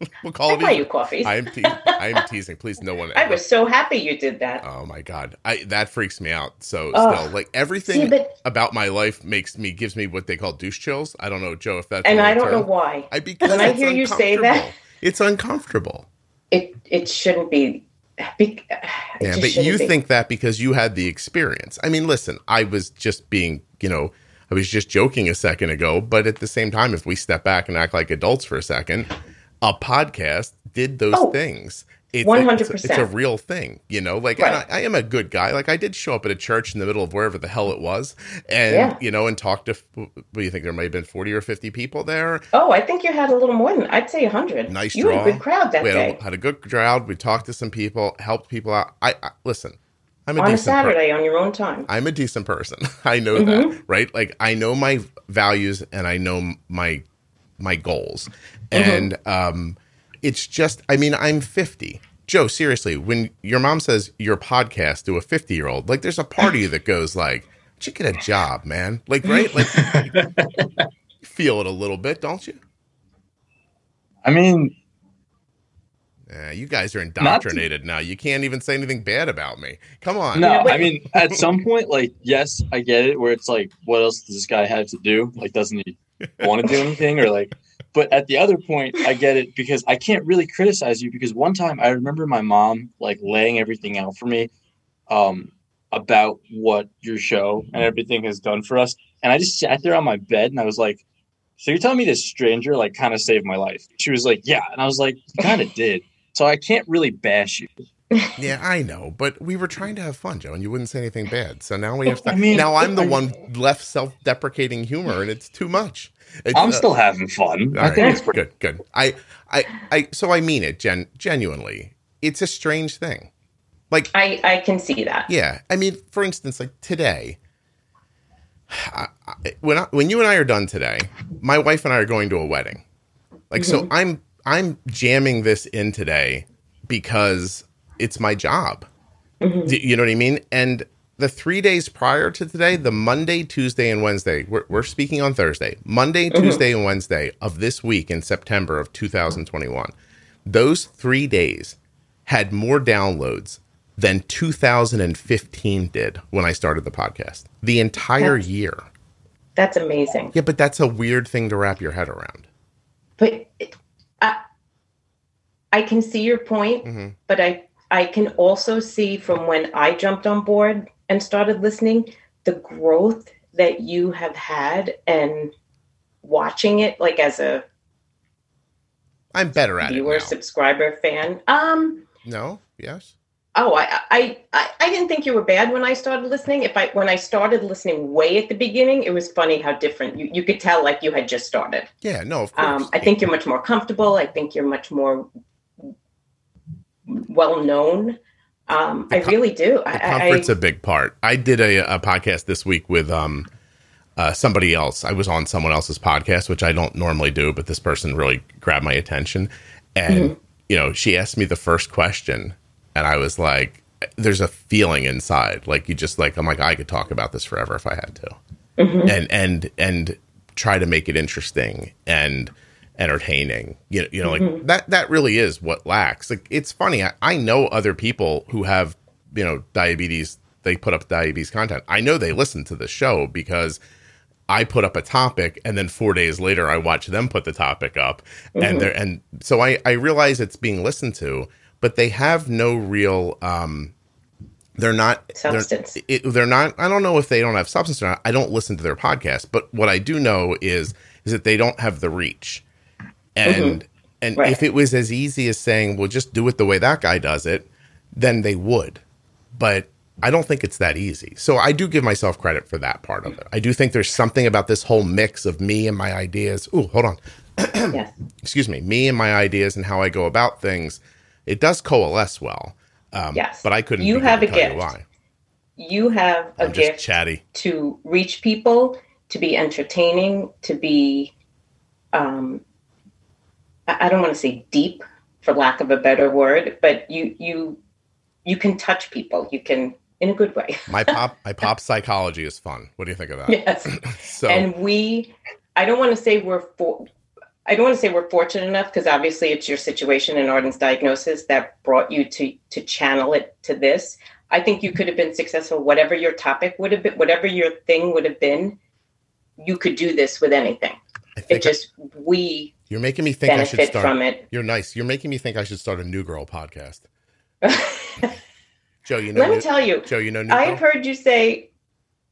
we'll call
I
it.
buy you coffees.
I
I,
am te- I am teasing. Please, no one. ever-
was so happy you did that.
Oh my god, I that freaks me out. So
Oh.
still, like everything
See, but
about my life makes me gives me what they call douche chills. I don't know, Joe, if that's
and I don't know why.
I because
When I hear you say that-
it's uncomfortable.
It it shouldn't be. be it
Yeah, but you
be.
think that because you had the experience. I mean, listen, I was just being, you know, I was just joking a second ago, but at the same time, if we step back and act like adults for a second, a podcast did those
Oh,
things. It's, it's, it's a
100%.
real thing, you know. Like,
Right.
I, I am a good guy. Like, I did show up at a church in the middle of wherever the hell it was, and
Yeah.
you know, and talk to. What do you think? There might have been forty or fifty people there.
Oh, I think you had a little more than I'd say hundred.
Nice
You
draw.
had a good crowd that
we had
day
a, had a good crowd. We talked to some people, helped people out. I, I listen. I'm a
on a
decent per-
Saturday on your own time.
I'm a decent person. I know
Mm-hmm.
that, right? Like I know my values and I know my my goals.
Mm-hmm.
And um it's just I mean, I'm 50. Joe, seriously, when your mom says your podcast to a 50-year-old, like there's a part of you that goes like, "You get a job, man." Like, right? Like feel it a little bit, don't you?
I mean,
Yeah, you guys are indoctrinated now. You can't even say anything bad about me. Come on.
No, I mean, at some point, like, yes, I get it. Where it's like, what else does this guy have to do? Like, doesn't he want to do anything? Or like, but at the other point, I get it because I can't really criticize you because one time I remember my mom like laying everything out for me, um, about what your show and everything has done for us, and I just sat there on my bed and I was like, "So you're telling me this stranger like kind of saved my life?" She was like, "Yeah," and I was like, kind of did." So I can't really bash you.
Yeah, I know, but we were trying to have fun, Joe, and you wouldn't say anything bad. So now we have to.
I mean,
now I'm the
I-
one left self-deprecating humor, and it's too much. It's,
I'm
uh,
still having fun.
all
I
right,
think it's pretty.
good. Good. I, I, I. So I mean it, gen, genuinely. It's a strange thing. Like,
I, I can see that.
yeah. I mean, for instance, like today, I, I, when I, when you and I are done today, my wife and I are going to a wedding. Like, so I'm I'm jamming this in today because it's my job. Mm-hmm. Do you know what I mean? And the three days prior to today, the Monday, Tuesday, and Wednesday, we're, we're speaking on Thursday, Monday, mm-hmm. Tuesday, and Wednesday of this week in September of 2021, those three days had more downloads than 2015 did when I started the podcast. The entire year.
That's amazing.
Yeah, but that's a weird thing to wrap your head around.
But it- I, I can see your point,
Mhm.
but I I can also see from when I jumped on board and started listening the growth that you have had and watching it like as a
I'm better at
viewer,
it now.
subscriber, fan. Um
No? Yes?
Oh, I, I, I, I didn't think you were bad when I started listening. If I, when I started listening way at the beginning, it was funny how different you, you could tell like you had just started.
Yeah, no, of course.
Um, I think you're much more comfortable. I think you're much more well known. Um, I really do.
The
I, I,
comfort's a big part. I did a, a podcast this week with um uh, somebody else. I was on someone else's podcast, which I don't normally do, but this person really grabbed my attention. And
Mm-hmm.
you know, she asked me the first question, and I was like, "There's a feeling inside, like you just like I'm like I could talk about this forever if I had to."
Mhm.
and and and try to make it interesting and entertaining. You know, you know like that that really is what lacks. Like it's funny I, I know other people who have you know diabetes they put up diabetes content. I know they listen to the show because i put up a topic and then four days later i watch them put the topic up. And they're and so i i realize it's being listened to but they have no real um they're not they're-
Substance.
it, they're not i don't know if they don't have substance or not. I don't listen to their podcast but what i do know is is that they don't have the reach. And and
Right.
if it was as easy as saying well just do it the way that guy does it then they would. But i don't think it's that easy. So i do give myself credit for that part of it. I do think there's something about this whole mix of me and my ideas. Oh hold on.
Yes.
excuse me. Me and my ideas and how i go about things it does coalesce well um,
Yes.
but i couldn't
You have a
tell you
gift.
why
You have a
i'm
gift
chatty
to reach people, to be entertaining, to be, um, I I don't want to say deep, for lack of a better word, but you you you can touch people. You can in a good way.
my pop my pop psychology is fun what do you think of that
yes.
so
and we i don't want to say we're for i don't want to say we're fortunate enough because obviously it's your situation and arden's diagnosis that brought you to to channel it to this. I think you could have been successful whatever your topic would have been whatever your thing would have been you could do this with anything.
I
it
think
just we
you're making me think i should
benefit
start
from it.
You're nice. You're making me think i should start a new girl podcast. Joe you know
let me
new,
tell you
joe you know new
i've
girl?
heard you say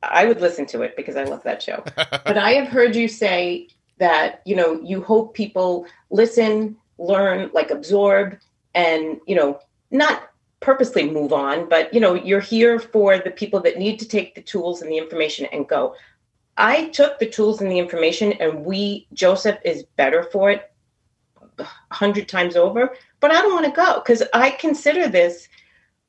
i would listen to it because i love that show. But I have heard you say that you know you hope people listen, learn, like absorb, and you know not purposely move on, but you know you're here for the people that need to take the tools and the information and go. I took the tools and the information, and we Joseph is better for it a hundred times over. But I don't want to go because I consider this.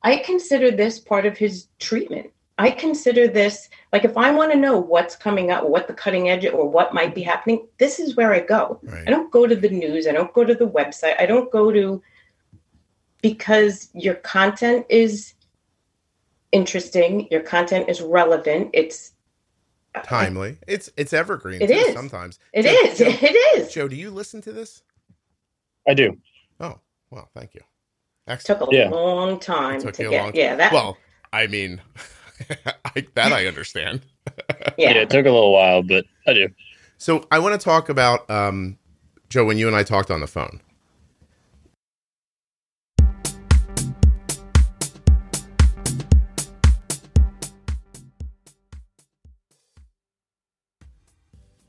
I consider this part of his treatment. I consider this like if I want to know what's coming up, what the cutting edge or what might be happening, this is where I go. I don't go to the news, I don't go to the website, I don't go to because your content is interesting, your content is relevant, it's uh,
timely it's it's evergreen
It
too,
is.
sometimes
it
Joe-
is,
Joe,
it is.
joe do you listen to this
I do.
oh well thank you
Took a
Yeah.
long time
Took
to
you a
get.
long-
yeah, that.
Well, I mean, I, that I understand.
yeah.
it took a little while, but I do.
So I want to talk about um, Joe when you and I talked on the phone.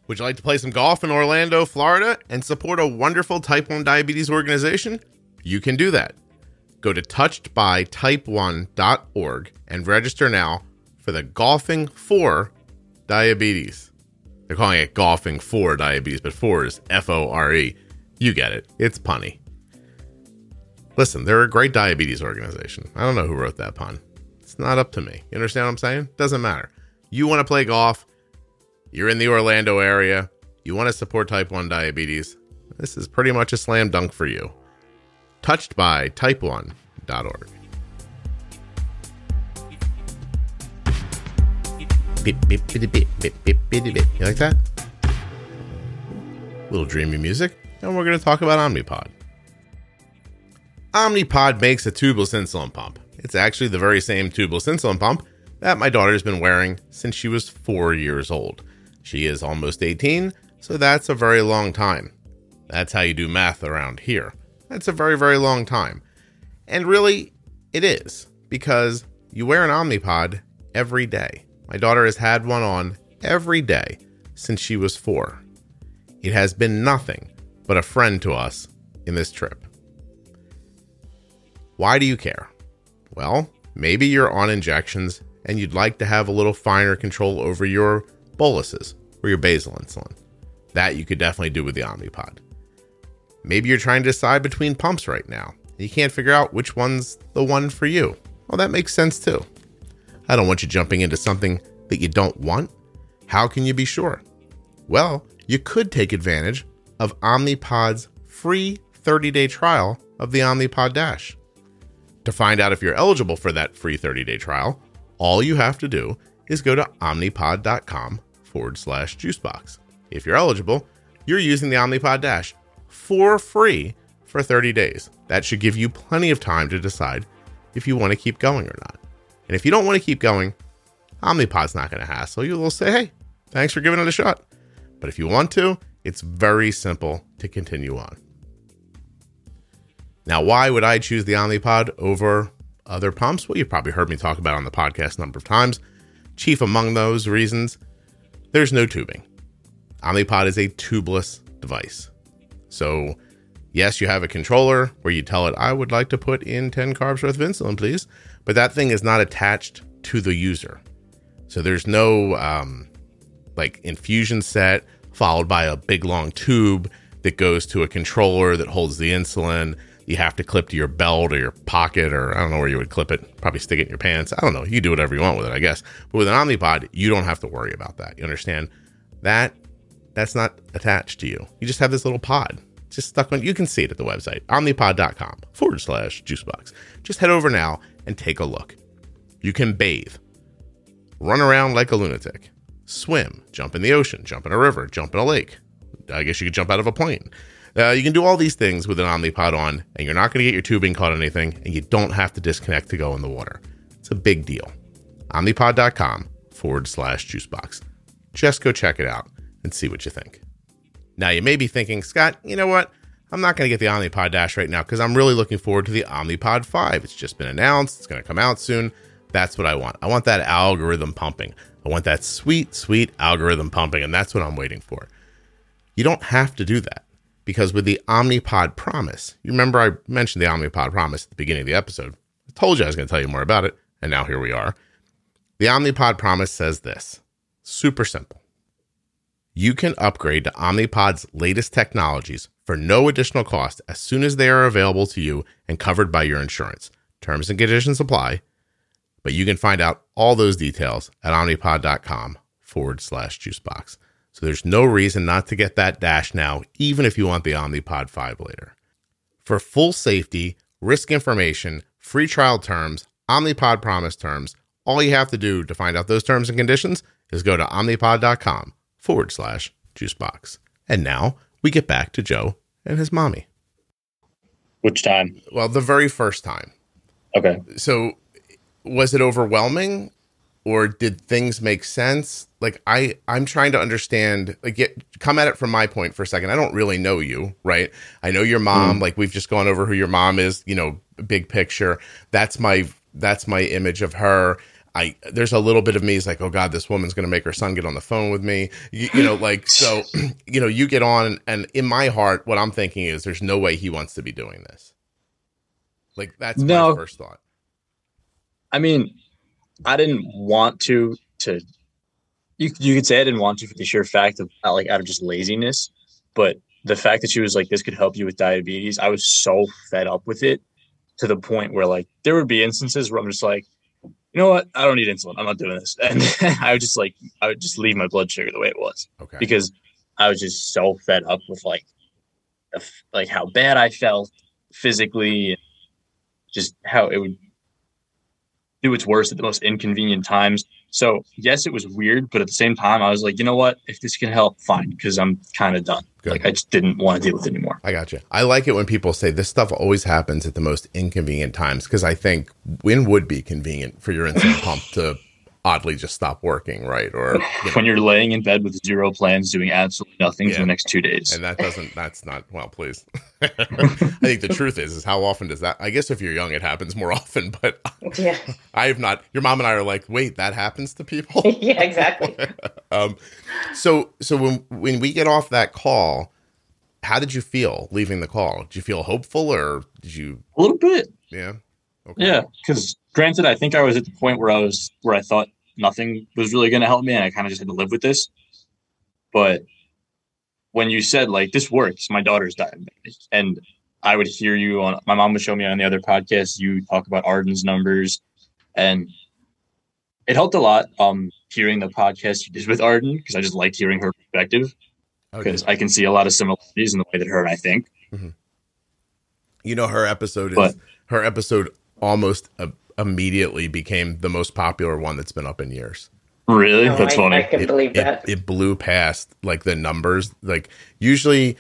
Would you like to play some golf in Orlando, Florida, and support a wonderful type 1 diabetes organization? You can do that. Go to touchedbytype1.org and register now for the Golfing for Diabetes. They're calling it golfing for diabetes, but for is F O R E. You get it. It's punny. Listen, they're a great diabetes organization. I don't know who wrote that pun. It's not up to me. You understand what I'm saying? Doesn't matter. You want to play golf, you're in the Orlando area, you want to support type 1 diabetes. This is pretty much a slam dunk for you. Touched by type1.org. Beep, beep, beep, beep, beep, beep, beep, beep. You like that? Little dreamy music, and we're going to talk about Omnipod. Omnipod makes a tubeless insulin pump. It's actually the very same tubeless insulin pump that my daughter's been wearing since she was four years old. She is almost 18, so that's a very long time. That's how you do math around here. That's a very, very long time. And really, it is, because you wear an Omnipod every day. My daughter has had one on every day since she was four. It has been nothing but a friend to us in this trip. Why do you care? Well, maybe you're on injections and you'd like to have a little finer control over your boluses or your basal insulin. That you could definitely do with the Omnipod. Maybe you're trying to decide between pumps right now and you can't figure out which one's the one for you. Well, that makes sense too. I don't want you jumping into something that you don't want. How can you be sure? Well, you could take advantage of Omnipod's free 30 day trial of the Omnipod Dash. To find out if you're eligible for that free 30 day trial, all you have to do is go to omnipod.com forward slash juicebox. If you're eligible, you're using the Omnipod Dash for free for 30 days. That should give you plenty of time to decide if you want to keep going or not. And if you don't want to keep going, Omnipod's not going to hassle you. They'll say, hey, thanks for giving it a shot. But if you want to, it's very simple to continue on. Now, why would I choose the Omnipod over other pumps? Well, you've probably heard me talk about on the podcast a number of times. Chief among those reasons, there's no tubing. Omnipod is a tubeless device. So, yes, you have a controller where you tell it, I would like to put in 10 carbs worth of insulin, please. But that thing is not attached to the user. So, there's no um, like infusion set followed by a big long tube that goes to a controller that holds the insulin. You have to clip to your belt or your pocket, or I don't know where you would clip it. Probably stick it in your pants. I don't know. You do whatever you want with it, I guess. But with an Omnipod, you don't have to worry about that. You understand? That that's not attached to you. You just have this little pod. Just stuck on. You can see it at the website, omnipod.com forward slash juicebox. Just head over now and take a look. You can bathe, run around like a lunatic, swim, jump in the ocean, jump in a river, jump in a lake. I guess you could jump out of a plane. Uh, you can do all these things with an Omnipod on, and you're not going to get your tubing caught on anything, and you don't have to disconnect to go in the water. It's a big deal. Omnipod.com forward slash juicebox. Just go check it out and see what you think. Now, you may be thinking, Scott, you know what? I'm not going to get the Omnipod Dash right now because I'm really looking forward to the Omnipod 5. It's just been announced, it's going to come out soon. That's what I want. I want that algorithm pumping. I want that sweet, sweet algorithm pumping, and that's what I'm waiting for. You don't have to do that because with the Omnipod Promise, you remember I mentioned the Omnipod Promise at the beginning of the episode. I told you I was going to tell you more about it, and now here we are. The Omnipod Promise says this super simple. You can upgrade to Omnipod's latest technologies for no additional cost as soon as they are available to you and covered by your insurance. Terms and conditions apply, but you can find out all those details at omnipod.com forward slash juicebox. So there's no reason not to get that dash now, even if you want the Omnipod 5 later. For full safety, risk information, free trial terms, Omnipod promise terms, all you have to do to find out those terms and conditions is go to omnipod.com forward slash juicebox. And now we get back to Joe and his mommy.
Which time?
Well, the very first time.
Okay.
So was it overwhelming or did things make sense? Like I I'm trying to understand like get come at it from my point for a second. I don't really know you, right? I know your mom, hmm. like we've just gone over who your mom is, you know, big picture. That's my that's my image of her. I there's a little bit of me is like, oh God, this woman's gonna make her son get on the phone with me. You, you know, like so, you know, you get on, and in my heart, what I'm thinking is, there's no way he wants to be doing this. Like that's
No.
my first thought.
I mean, I didn't want to to you you could say I didn't want to for the sheer fact of uh, like out of just laziness, but the fact that she was like this could help you with diabetes, I was so fed up with it to the point where like there would be instances where I'm just like, you know what, I don't need insulin, I'm not doing this, and I would just like I would just leave my blood sugar the way it was
Okay.
because I was just so fed up with like like how bad I felt physically, just how it would do its worst at the most inconvenient times. So yes, it was weird, but at the same time, I was like, you know what? If this can help, fine, because I'm kind of done.
Good.
Like I just didn't want to deal with it anymore.
I got you. I like it when people say this stuff always happens at the most inconvenient times because I think when would be convenient for your insulin pump to oddly just stop working, right? Or you know,
When you're laying in bed with zero plans, doing absolutely nothing
Yeah.
for the next two days.
and that doesn't. That's not well. Please. I think the truth is, is how often does that? I guess if you're young, it happens more often. But
Yeah.
I have not. Your mom and I are like, wait, that happens to people.
yeah, exactly.
um, so so when when we get off that call, how did you feel leaving the call? Did you feel hopeful or did you?
a little bit,
Yeah. Okay.
yeah. Because granted, I think I was at the point where I was where I thought nothing was really going to help me, and I kind of just had to live with this. But when you said like this works, my daughter's diabetic, and I would hear you on my mom would show me on the other podcast. You talk about Arden's numbers, and it helped a lot. Um, hearing the podcast you did with Arden because I just liked hearing her perspective
Okay.
because I can see a lot of similarities in the way that her and I think.
You know, her episode is
But-
her episode almost uh, immediately became the most popular one that's been up in years.
Really,
No,
that's
I,
funny.
I can
it,
believe
it-
that.
It, blew past like the numbers. Like usually,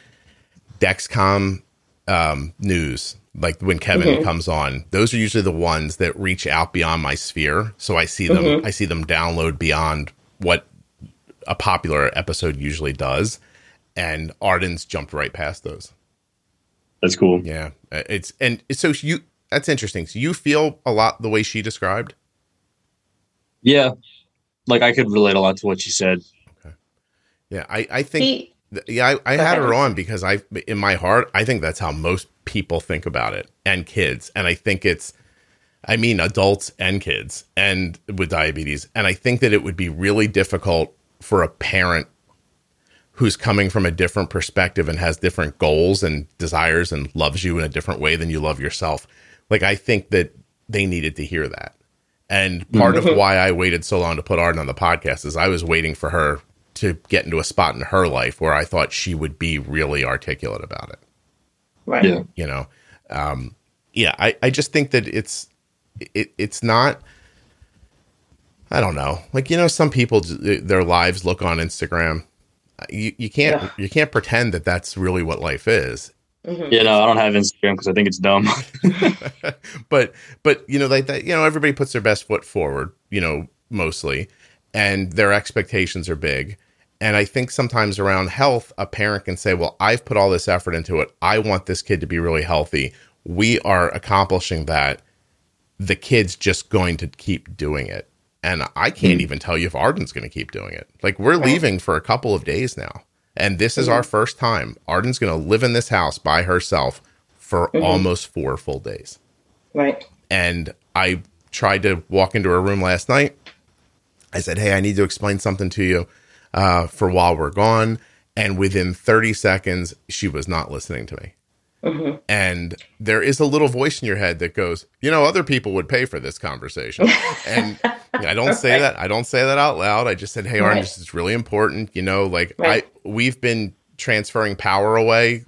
Dexcom um, news, like when Kevin
Mhm.
comes on, those are usually the ones that reach out beyond my sphere. So I see them.
Mhm.
I see them download beyond what a popular episode usually does. And Arden's jumped right past those.
That's cool.
Yeah, Uh, it's and so you. That's interesting. So you feel a lot the way she described.
Yeah, like I could relate a lot to what she said.
Yeah, I I think
See,
Th- Yeah, I, I
Go
had
ahead.
her on because I, in my heart, I think that's how most people think about it, and kids, and I think it's, I mean, adults and kids, and with diabetes, and I think that it would be really difficult for a parent who's coming from a different perspective and has different goals and desires and loves you in a different way than you love yourself. Like I think that they needed to hear that. And part of why I waited so long to put Arden on the podcast is I was waiting for her to get into a spot in her life where I thought she would be really articulate about it.
right.
Yeah.
You know, um, yeah, I, I just think that it's it, it's not. I don't know. Like you know, some people their lives look on Instagram. You you can't
Yeah.
you can't pretend that that's really what life is.
Mhm.
Yeah, no, I don't have Instagram because I think it's dumb.
but but you know like that you know everybody puts their best foot forward you know mostly and their expectations are big. And i think sometimes around health a parent can say well i've put all this effort into it. I want this kid to be really healthy. We are accomplishing that. The kid's just going to keep doing it. And i can't even tell you if arden's going to keep doing it. Like we're leaving for a couple of days now and this is our first time arden's going to live in this house by herself for almost four full days
Right.
and I tried to walk into her room last night. I said, "Hey, I need to explain something to you uh, for while we're gone." And within 30 seconds, she was not listening to me.
Mhm.
And there is a little voice in your head that goes, "You know, other people would pay for this conversation." and I don't say that. I don't say that out loud. I just said, "Hey, Arden,
Right.
this is really important." You know, like
Right.
I we've been transferring power away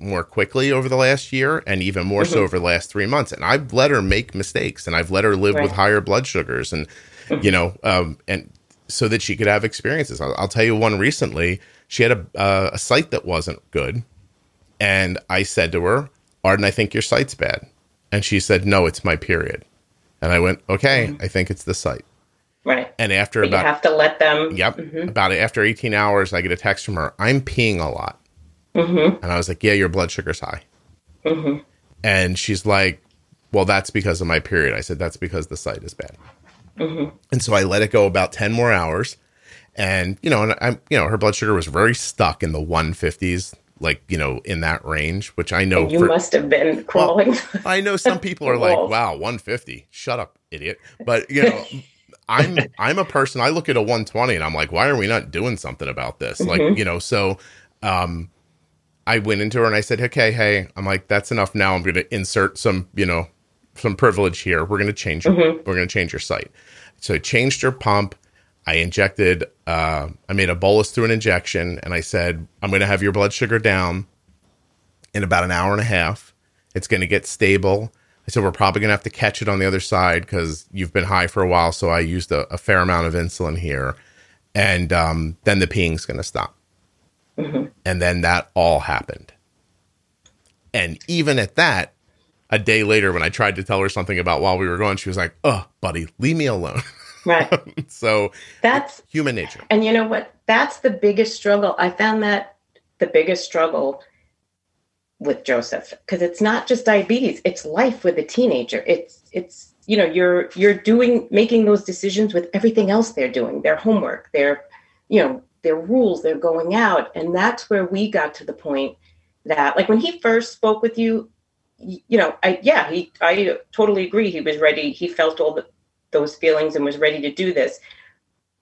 more quickly over the last year and even more so
Mhm.
over the last three months. And I've let her make mistakes and I've let her live with higher blood sugars and, you know, um, and so that she could have experiences. I'll, I'll tell you one recently. She had a, uh, a site that wasn't good. And I said to her, Arden, I think your site's bad. And she said, No, it's my period. And I went, Okay,
Mhm.
I think it's the site.
Right.
And after
But you have to let them.
Yep.
Mhm.
About after 18 hours, I get a text from her. I'm peeing a lot.
Mm-hmm.
And I was like, Yeah, your blood sugar's high.
Mm-hmm.
And she's like, Well, that's because of my period. I said, That's because the site is bad.
Mm-hmm.
And so I let it go about 10 more hours. And, you know, and I'm, you know, her blood sugar was very stuck in the 150s, like, you know, in that range, which I know
And you
for,
must have been crawling.
I know some people are like, wow, 150. Shut up, idiot. But, you know, I'm I'm a person I look at a 120 and I'm like, why are we not doing something about this? Like,
Mhm.
you know, so um I went into her and I said, "Okay, hey, I'm like that's enough now. I'm going to insert some, you know, some privilege here. We're going to change your,
Mhm.
we're going to change your site." So I changed her pump. I injected uh I made a bolus through an injection and I said, "I'm going to have your blood sugar down in about an hour and a half. It's going to get stable." I said, we're probably going to have to catch it on the other side because you've been high for a while. So I used a, a fair amount of insulin here. And um, then the peeing's going to stop.
Mhm.
And then that all happened. And even at that, a day later, when I tried to tell her something about while we were going, she was like, oh, buddy, leave me alone.
right.
so
That's
human nature.
And you know what? That's the biggest struggle. I found that the biggest struggle with Joseph because it's not just diabetes; it's life with a teenager. It's it's you know you're you're doing making those decisions with everything else they're doing, their homework, their you know their rules, they're going out, and that's where we got to the point that like when he first spoke with you, you know, I yeah, he I totally agree. He was ready. He felt all the, those feelings and was ready to do this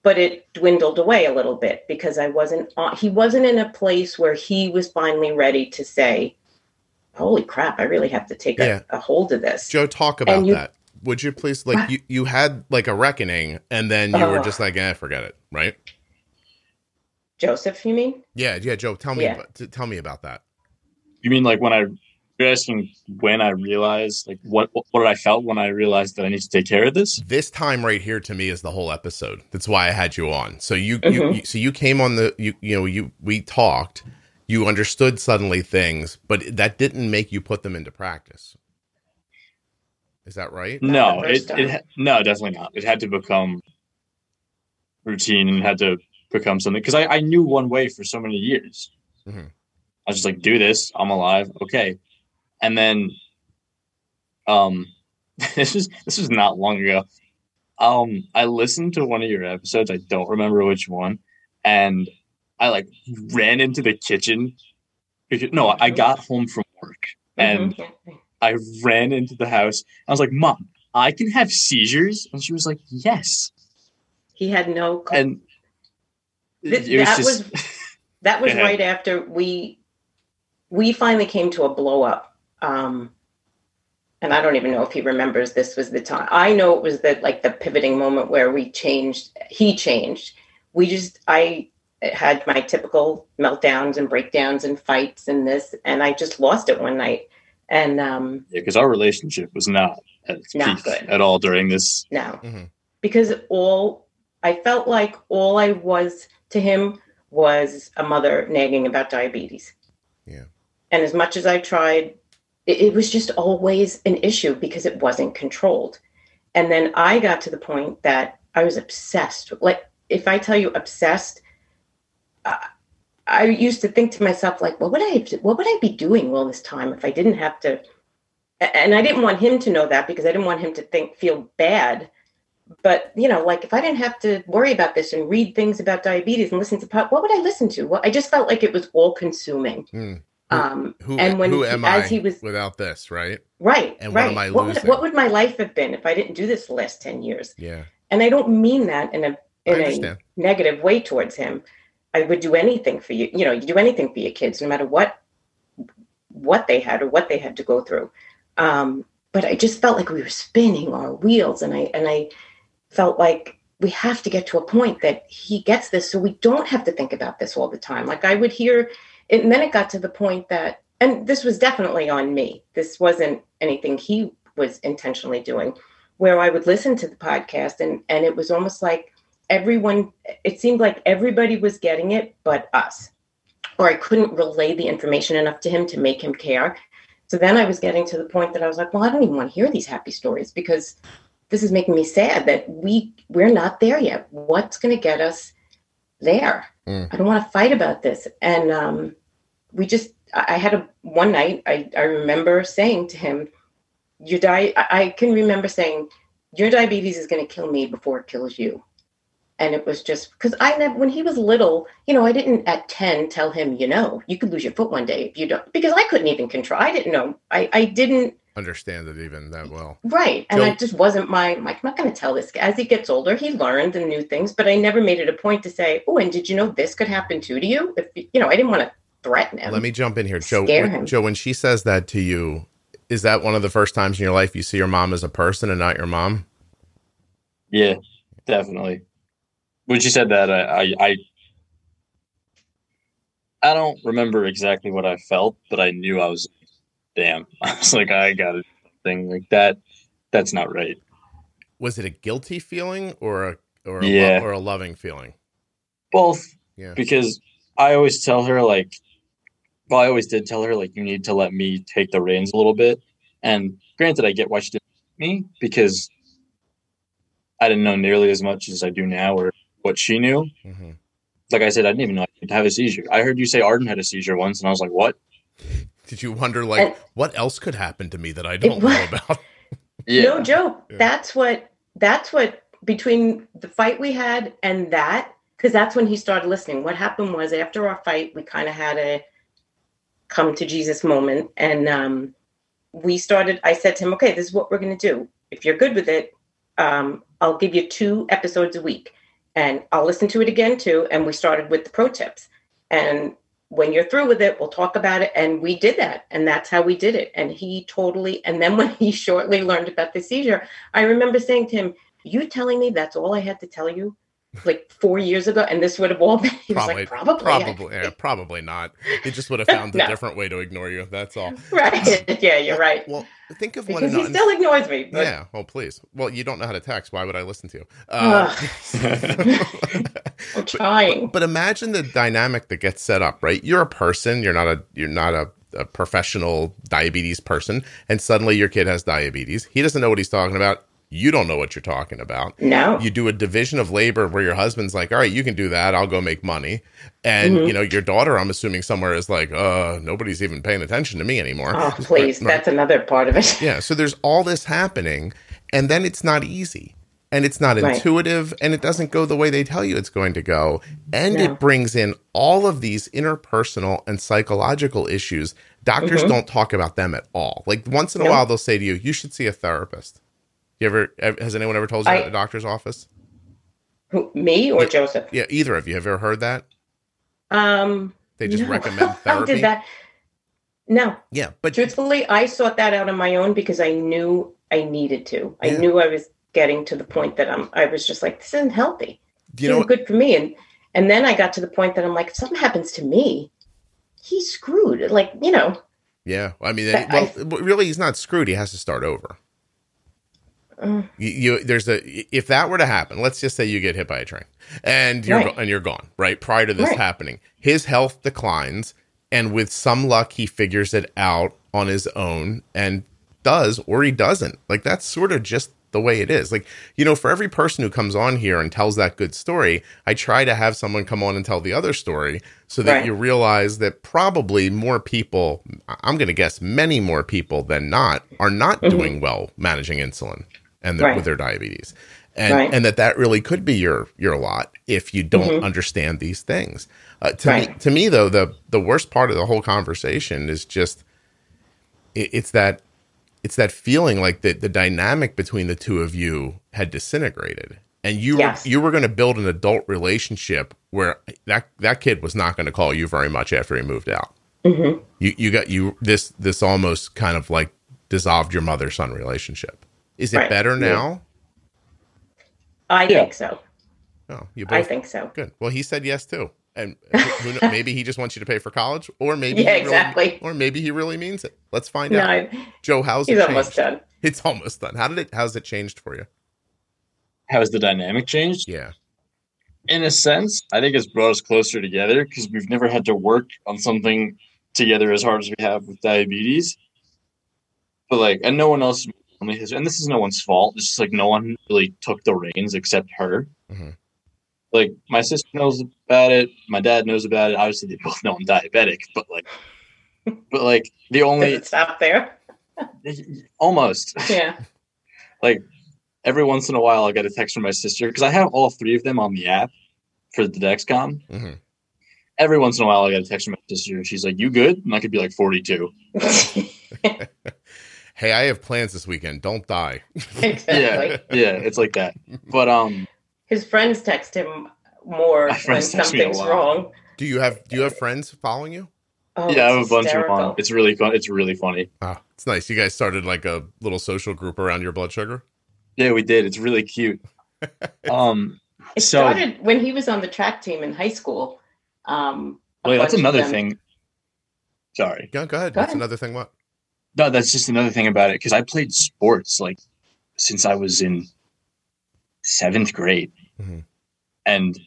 but it dwindled away a little bit because I wasn't on, he wasn't in a place where he was finally ready to say, "Holy crap, I really have to take
Yeah.
a, a hold of this."
Joe, talk about
you-
that. Would you please? Like, you, you had like a reckoning and then you were
Oh.
just like, eh, forget it. Right.
Joseph, you mean?
Yeah. Yeah. Joe, tell me,
Yeah.
about, t- tell me about that.
You mean like when I you're asking when I realized like what what I felt when I realized that I need to take care of this?
this time right here to me is the whole episode. That's why I had you on. So you, you,
Mhm.
you so you came on the you you know you we talked, you understood suddenly things, but that didn't make you put them into practice. Is that right?
No,
the
it, it no, definitely not. It had to become routine and had to become something because I, I knew one way for so many years.
Mhm.
I was just like, do this, I'm alive, okay. And then um this is this is not long ago. Um I listened to one of your episodes, I don't remember which one, and I like ran into the kitchen because no, I got home from work and
Mhm.
I ran into the house. I was like, Mom, I can have seizures? And she was like, Yes.
he had no. co-
And
Th-
it was
that
just
was that was right after we we finally came to a blow up. Um, and I don't even know if he remembers this was the time. I know it was the like the pivoting moment where we changed. He changed. We just I had my typical meltdowns and breakdowns and fights and this, and I just lost it one night. And um,
yeah, because our relationship was not at its
Not
peak
good.
at all during this.
no,
Mhm.
because all I felt like all I was to him was a mother nagging about diabetes.
Yeah.
And as much as I tried, it, it was just always an issue because it wasn't controlled. And then I got to the point that I was obsessed. Like, if I tell you obsessed, I used to think to myself, like, what would I what would I be doing all this time if I didn't have to? And I didn't want him to know that because I didn't want him to think feel bad. But you know, like if I didn't have to worry about this and read things about diabetes and listen to pod, what would I listen to? Well, I just felt like it was all consuming.
Hmm.
Um,
Who
and when
who
he-
am
as
I
he was
without this? Right?
right,
And what
right.
am I
what, would, what would my life have been if I didn't do this the last ten years?
Yeah.
And I don't mean that in a in a negative way towards him. I would do anything for you. You know, you do anything for your kids, no matter what what they had or what they had to go through. Um, but I just felt like we were spinning our wheels, and I and I felt like we have to get to a point that he gets this, so we don't have to think about this all the time. Like I would hear, and then it got to the point that, and this was definitely on me. This wasn't anything he was intentionally doing, where I would listen to the podcast, and and it was almost like everyone it seemed like everybody was getting it but us or i couldn't relay the information enough to him to make him care So then I was getting to the point that I was like, well, I don't even want to hear these happy stories because this is making me sad that we we're not there yet. What's going to get us there?
Mm.
I don't want to fight about this. And um, we just, I had a one night. I I remember saying to him, "Your di." I can remember saying, "Your diabetes is going to kill me before it kills you." And it was just because I never, when he was little, you know, I didn't at 10 tell him, you know, you could lose your foot one day if you don't, because I couldn't even control. I didn't know. I, I didn't,
Understand it even that well.
right. And
Joe-
I just wasn't my, my, I'm not going to tell this. guy. As he gets older, he learned and new things, but I never made it a point to say, oh, and did you know this could happen too to you? If, you know, I didn't want to threaten him.
Let me jump in here, Joe.
Scare
when-
him.
Joe, when she says that to you, is that one of the first times in your life you see your mom as a person and not your mom?
Yeah, definitely. When she said that, I, I, I, I don't remember exactly what I felt, but I knew I was, damn. I was like, I got a thing like that. That's not right.
Was it a guilty feeling or a or a,
Yeah.
lo- or a loving feeling?
Both,
Yeah.
because I always tell her like, well, I always did tell her like, you need to let me take the reins a little bit. And granted, I get why she didn't let me because I didn't know nearly as much as I do now or what she knew.
hmm
Like I said, I didn't even know I could have a seizure. I heard you say Arden had a seizure once, and I was like, what?
Did you wonder like
And-
what else could happen to me that I don't
was-
know about?
No joke.
Yeah.
That's what that's what between the fight we had and that, because that's when he started listening. What happened was after our fight, we kind of had a come to Jesus moment. And um we started, I said to him, Okay, this is what we're gonna do. If you're good with it, um, I'll give you two episodes a week and I'll listen to it again too. And we started with the pro tips. And when you're through with it, we'll talk about it. And we did that. And that's how we did it. And he totally, and then when he shortly learned about the seizure, I remember saying to him, You telling me that's all I had to tell you? Like four years ago, and this would have all been. Was like, probably,
probably, yeah, probably not. He just would have found a different way to ignore you. That's all.
right? yeah, you're right.
Well, think of one
Because he still ignores me. But
Yeah. Well, please. Well, you don't know how to text. Why would I listen to you? Uh,
I'm trying.
but imagine the dynamic that gets set up. Right. You're a person. You're not a. You're not a, a professional diabetes person, and suddenly your kid has diabetes. He doesn't know what he's talking about. You don't know what you're talking about.
No.
You do a division of labor where your husband's like, "All right, you can do that. I'll go make money," and
Mhm.
you know your daughter. I'm assuming somewhere is like, "Uh, nobody's even paying attention to me anymore."
Oh, please.
Right, right.
That's another part of it.
Yeah, so there's all this happening, and then it's not easy, and it's not
Right.
intuitive, and it doesn't go the way they tell you it's going to go, and
No.
it brings in all of these interpersonal and psychological issues. Doctors
Mhm.
don't talk about them at all. Like once in a
No.
while, they'll say to you, "You should see a therapist." You ever has anyone ever told you
I-
at the doctor's office?
Who, me or
Yeah.
Joseph?
Yeah, either of you have you ever heard that?
Um,
They just
no.
recommend
I
therapy.
did that. No,
Yeah, but
truthfully, I sought that out on my own because I knew I needed to. I knew I was getting to the point that I'm. I was just like, this isn't healthy. This
you know
isn't good for me. And and then I got to the point that I'm like, if something happens to me, he's screwed. Like you know,
Yeah, I mean, well, really, he's not screwed. He has to start over. You, you there's a if that were to happen, let's just say you get hit by a train and you're
Right.
and you're gone, right? Prior to this
Right.
happening, his health declines, and with some luck, he figures it out on his own and does, or he doesn't. Like that's sort of just the way it is. Like you know, for every person who comes on here and tells that good story, I try to have someone come on and tell the other story so that
Right.
you realize that probably more people, I'm going to guess many more people than not, are not
Mhm.
doing well managing insulin and their,
Right.
with their diabetes and
Right.
and that that really could be your your lot if you don't
Mhm.
understand these things uh, to me to me though the the worst part of the whole conversation is just it, it's that it's that feeling like that the dynamic between the two of you had disintegrated and you
Yes.
were, you were going to build an adult relationship where that that kid was not going to call you very much after he moved out
mhm.
you you got you this this almost kind of like dissolved your mother son relationship is it
Right.
better
Yeah.
now
I
Yeah.
think so.
oh you both
I think so.
good well he said yes too and who, who maybe he just wants you to pay for college or maybe
Yeah,
he really-
exactly.
or maybe he really means it let's find
No,
out
I-
joe how's
he's
it
almost
changed?
done.
it's almost done how did it how's it changed for you
How has the dynamic changed?
yeah
In a sense, I think it's brought us closer together because we've never had to work on something together as hard as we have with diabetes. but like, and no one else. And this is no one's fault. It's just like no one really took the reins except her.
Mhm.
Like my sister knows about it. My dad knows about it. Obviously, they both know I'm diabetic, but like, but like the only
stop there?
almost
Yeah.
like every once in a while I'll get a text from my sister because I have all three of them on the app for the Dexcom.
Mhm.
Every once in a while I get a text from my sister and she's like, You good? And I could be like 42.
Hey, I have plans this weekend. Don't die.
exactly.
Yeah. Yeah, it's like that. But um
His friends text him more
My
when
friends text me a
something's
lot.
wrong.
Do you have do you have friends following you?
Oh,
yeah, I have a
it's
bunch of them. It's really fun. It's really funny.
Oh, it's nice. You guys started like a little social group around your blood sugar.
Yeah, we did. It's really cute. Um
It
So-
started when he was on the track team in high school. Um, a
wait, that's another
them-
thing. Sorry.
Yeah, go ahead.
Go
That's
ahead.
another thing. What?
No, that's just another thing about it because I played sports like since I was in seventh grade,
Mhm.
and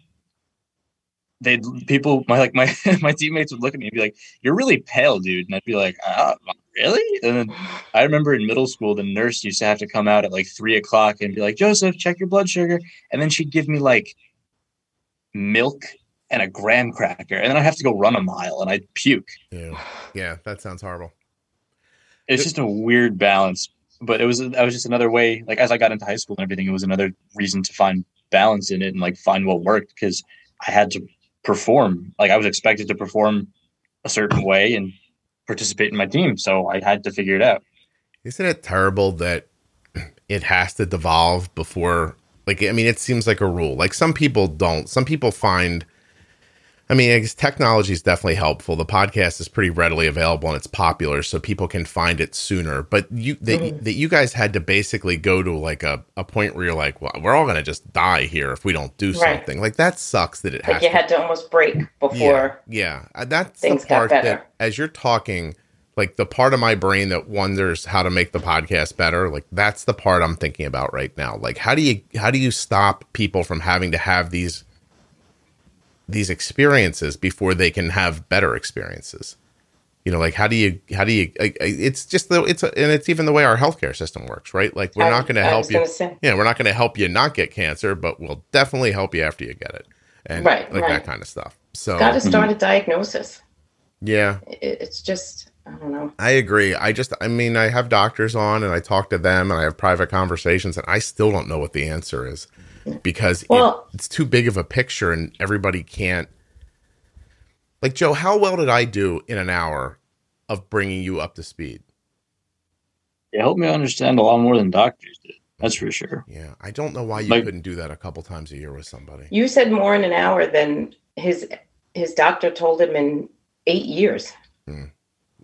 they people my like my my teammates would look at me and be like, "You're really pale, dude," and I'd be like, uh, "Really?" And then I remember in middle school, the nurse used to have to come out at like three o'clock and be like, "Joseph, check your blood sugar," and then she'd give me like milk and a graham cracker, and then I'd have to go run a mile, and I'd puke.
Yeah, yeah. That sounds horrible.
It's just a weird balance but it was that was just another way like as i got into high school and everything it was another reason to find balance in it and like find what worked because i had to perform like i was expected to perform a certain way and participate in my team so i had to figure it out
Isn't it terrible that it has to devolve before? Like, I mean, it seems like a rule. Like some people don't. Some people find. I mean, I guess technology is definitely helpful. The podcast is pretty readily available and it's popular, so people can find it sooner. But you that,
Mhm.
that you guys had to basically go to like a, a point where you're like, well, we're all gonna just die here if we don't do
Right.
something. Like that sucks that it has
Like you
to
had to almost break before.
yeah, uh, that's
things
the
got
part
better.
that as you're talking, like the part of my brain that wonders how to make the podcast better, like that's the part I'm thinking about right now. Like how do you how do you stop people from having to have these these experiences before they can have better experiences? You know, like how do you how do you? It's just the it's a, and it's even the way our healthcare system works, right? Like we're
I-
not going to help you. Yeah, we're not going to help you not get cancer, but we'll definitely help you after you get it, and
Right,
like
right.
that kind of stuff. So
Got to mm-hmm. start a diagnosis.
yeah,
It, it's just I don't know.
I agree. I just, I mean, I have doctors on and I talk to them and I have private conversations and I still don't know what the answer is because it- it's too big of a picture and everybody can't. Like, Joe, how well did I do in an hour of bringing you up to speed?
it helped me understand a lot more than doctors did that's for sure
Yeah. I don't know why you
Like-
couldn't do that a couple times a year with somebody.
You said more in an hour than his his doctor told him in eight years. Hmm.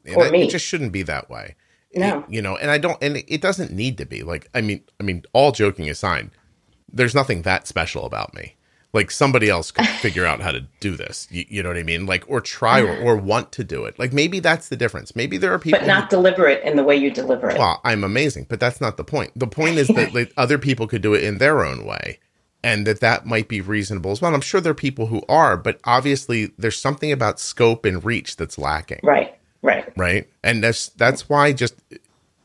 And
or
I-
me.
It just shouldn't be that way.
No.
you know, and I don't, and it doesn't need to be like, I mean, I mean, all joking aside, there's nothing that special about me. Like somebody else could figure out how to do this. You, you know what I mean? Like, or try or, or want to do it. Like maybe that's the difference. Maybe there are people
But not deliver it in the way you deliver it.
well, I'm amazing, but that's not the point. The point is that like, other people could do it in their own way. And that that might be reasonable as well. I'm sure there are people who are, but obviously there's something about scope and reach that's lacking
Right. Right.
right? And that's that's why just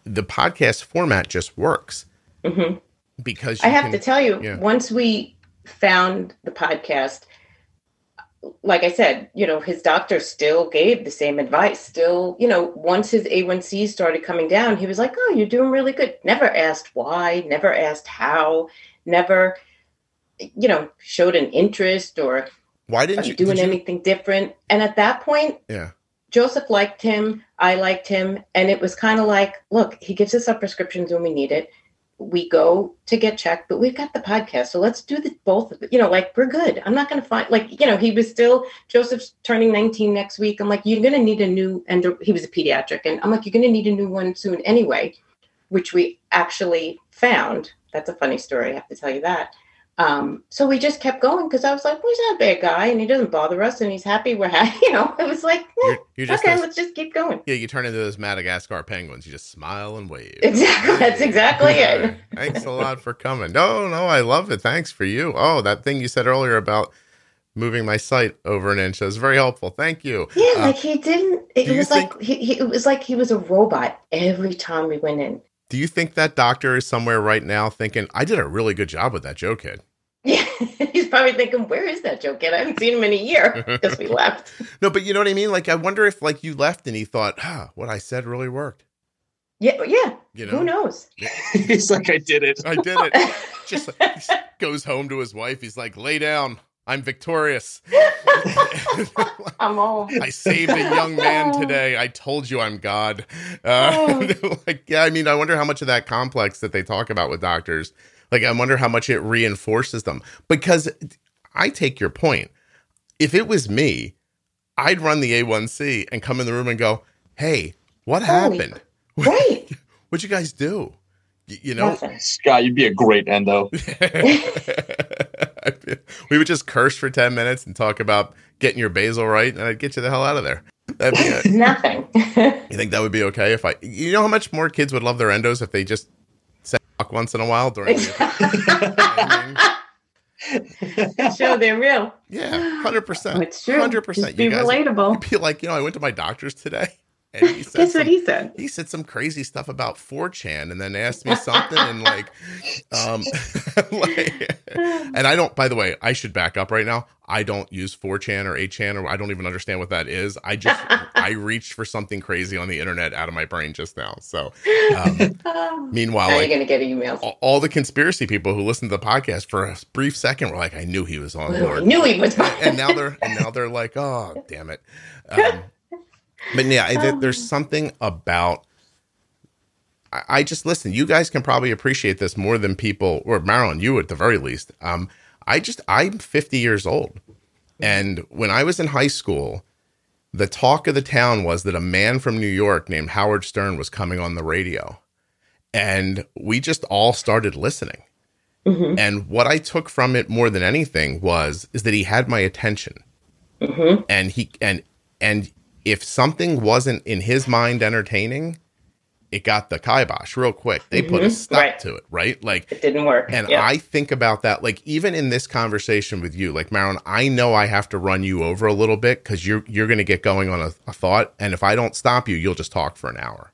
the podcast format just works
hmm
because
I have
can-
to tell you,
yeah.
once we found the podcast, like I said, you know, his doctor still gave the same advice. Still, you know, once his A1C started coming down, he was like, "Oh, you're doing really good." Never asked why, never asked how, never, you know, showed an interest or
Why didn't
you
you
doing
did you-
anything different. And at that point,
Yeah,
Joseph liked him. I liked him. And it was kind of like, look, he gives us our prescriptions when we need it. We go to get checked, but we've got the podcast. So let's do the both of it. You know, like we're good. I'm not going to find, like, you know, he was still, Joseph's turning 19 next week. I'm like, you're going to need a new, and he was a pediatric. And I'm like, you're going to need a new one soon anyway, which we actually found. That's a funny story. I have to tell you that. Um, so we just kept going because I was like, well, he's not a bad guy and he doesn't bother us and he's happy. We're happy. You know, it was like, eh,
you're, you're just
okay,
those-
let's just keep going.
yeah. You turn into those Madagascar penguins. You just smile and wave.
Exactly. That's exactly it.
Thanks a lot for coming. No, no, I love it. Thanks for you. Oh, that thing you said earlier about moving my site over an inch. That was very helpful. Thank you.
Yeah,
Uh,
like he didn't. It was like he, he. It was like he was a robot every time we went in.
Do you think that doctor is somewhere right now thinking, I did a really good job with that Joe kid?
Yeah, he's probably thinking, "Where is that Joe kid? I haven't seen him in a year because we left."
No, but you know what I mean? Like, I wonder if, like, you left and he thought, ah, what I said really worked.
Yeah, yeah.
You know?
Who knows?
He's like, I did it.
I did it. Just like, goes home to his wife. He's like, lay down. I'm victorious.
I'm all.
I saved a young man today. I told you I'm God. Uh, like, yeah, I mean, I wonder how much of that complex that they talk about with doctors, like, I wonder how much it reinforces them. Because I take your point. If it was me, I'd run the A1C and come in the room and go, hey, what
Holy-
happened?
Right.
What'd you guys do? Y- You know,
Nothing.
Scott, you'd be a great endo.
we would just curse for 10 minutes and talk about getting your basal right, and I'd get you the hell out of there. That'd be it.
Nothing.
You think that would be okay if I, you know, how much more kids would love their endos if they just said fuck once in a while during the,
Show they're real.
yeah, 100%.
It's true.
100%.
Just be
guys
relatable.
be like, you know, I went to my doctor's today. And he said,
Guess
some,
what he said?
he said some crazy stuff about 4chan and then asked me something and like, um, like, and I don't, by the way, I should back up right now. I don't use 4chan or 8chan or I don't even understand what that is. I just, I reached for something crazy on the internet out of my brain just now. So, um,
Oh.
meanwhile,
now
like,
you're gonna get emails.
all, all the conspiracy people who listened to the podcast for a brief second were like, I knew he was on
I
board.
knew he was.
and now they're and now they're like, oh, damn it. Um, but yeah, there- there's something about. I, I just listen. You guys can probably appreciate this more than people, or Marilyn, you at the very least. Um, I just I'm 50 years old, and when I was in high school, the talk of the town was that a man from New York named Howard Stern was coming on the radio, and we just all started listening.
Mhm.
And what I took from it more than anything was is that he had my attention.
Mhm.
And he and and if something wasn't in his mind entertaining, it got the kibosh real quick. They put a
Mhm.
stop
Right.
to it, right? Like
It didn't work.
and. I think about that, like even in this conversation with you, like Marilyn, I know I have to run you over a little bit because you're you're going to get going on a, a thought, and if I don't stop you, you'll just talk for an hour,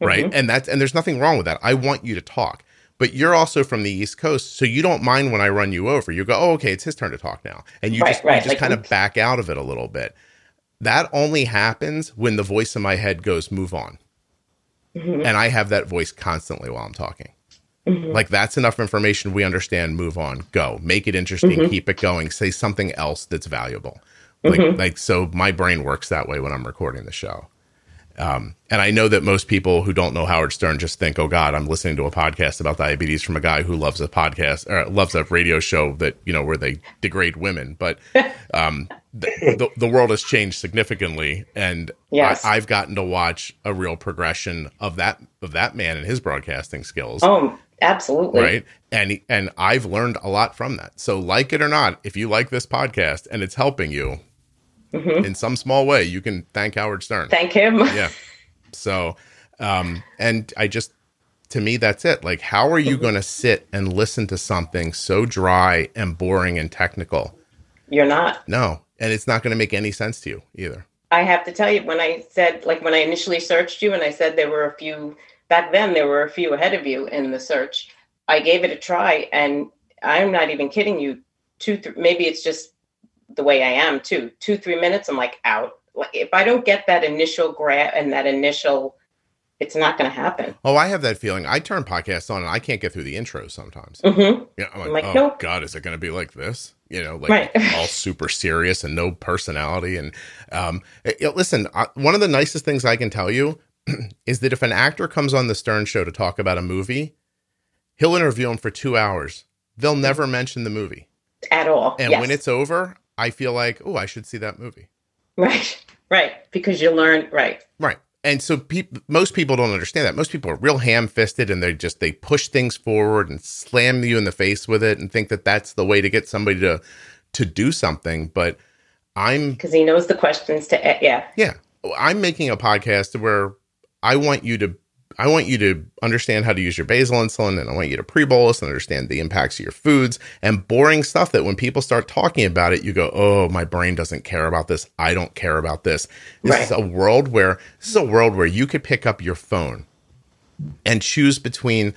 right? And that's and there's nothing wrong with that. I want you to talk, but you're also from the East Coast, so you don't mind when I run you over. You go, oh, okay, it's his turn to talk now, and you
Right,
just you just
like-
kind of back out of it a little bit. That only happens when the voice in my head goes, "Move on,"
Mhm.
and I have that voice constantly while I'm talking.
Mhm.
Like that's enough information. We understand. Move on. Go. Make it interesting.
Mhm.
Keep it going. Say something else that's valuable. Like
Mhm.
like so. My brain works that way when I'm recording the show. Um, and I know that most people who don't know Howard Stern just think, "Oh God, I'm listening to a podcast about diabetes from a guy who loves a podcast or loves a radio show that you know where they degrade women." But um, the, the the world has changed significantly, and
Yes.
I, I've gotten to watch a real progression of that of that man and his broadcasting skills
oh, absolutely.
right and and i've learned a lot from that so like it or not if you like this podcast and it's helping you
Mhm.
in some small way you can thank howard stern
Thank him.
yeah so um and i just to me that's it like how are you going to sit and listen to something so dry and boring and technical
You're not.
no and it's not going to make any sense to you either
I have to tell you, when I said, like, when I initially searched you and I said there were a few, back then, there were a few ahead of you in the search, I gave it a try. And I'm not even kidding you. Two, th- maybe it's just the way I am too. Two, three minutes, I'm like out. Like, if I don't get that initial grab and that initial, it's not going to happen.
oh i have that feeling i turn podcasts on and i can't get through the intro sometimes
hmm
Yeah, I'm like,
I'm like,
oh
nope.
god, is it going to be like this? You know, like
Right.
all super serious and no personality. And um, eh, listen, I, one of the nicest things I can tell you is that if an actor comes on the Stern Show to talk about a movie, he'll interview him for two hours. They'll never mention the movie,
At all.
and
Yes.
when it's over, I feel like, oh, I should see that movie.
right, right, because you learn, right.
Right. And so peop most people don't understand that. Most people are real ham-fisted and they just they push things forward and slam you in the face with it and think that that's the way to get somebody to to do something, but I'm
Because he knows the questions to, yeah.
yeah, I'm making a podcast where I want you to I want you to understand how to use your basal insulin and I want you to pre-bolus and understand the impacts of your foods and boring stuff that when people start talking about it, you go, Oh, my brain doesn't care about this. I don't care about this. This
Right.
is a world where this is a world where you could pick up your phone and choose between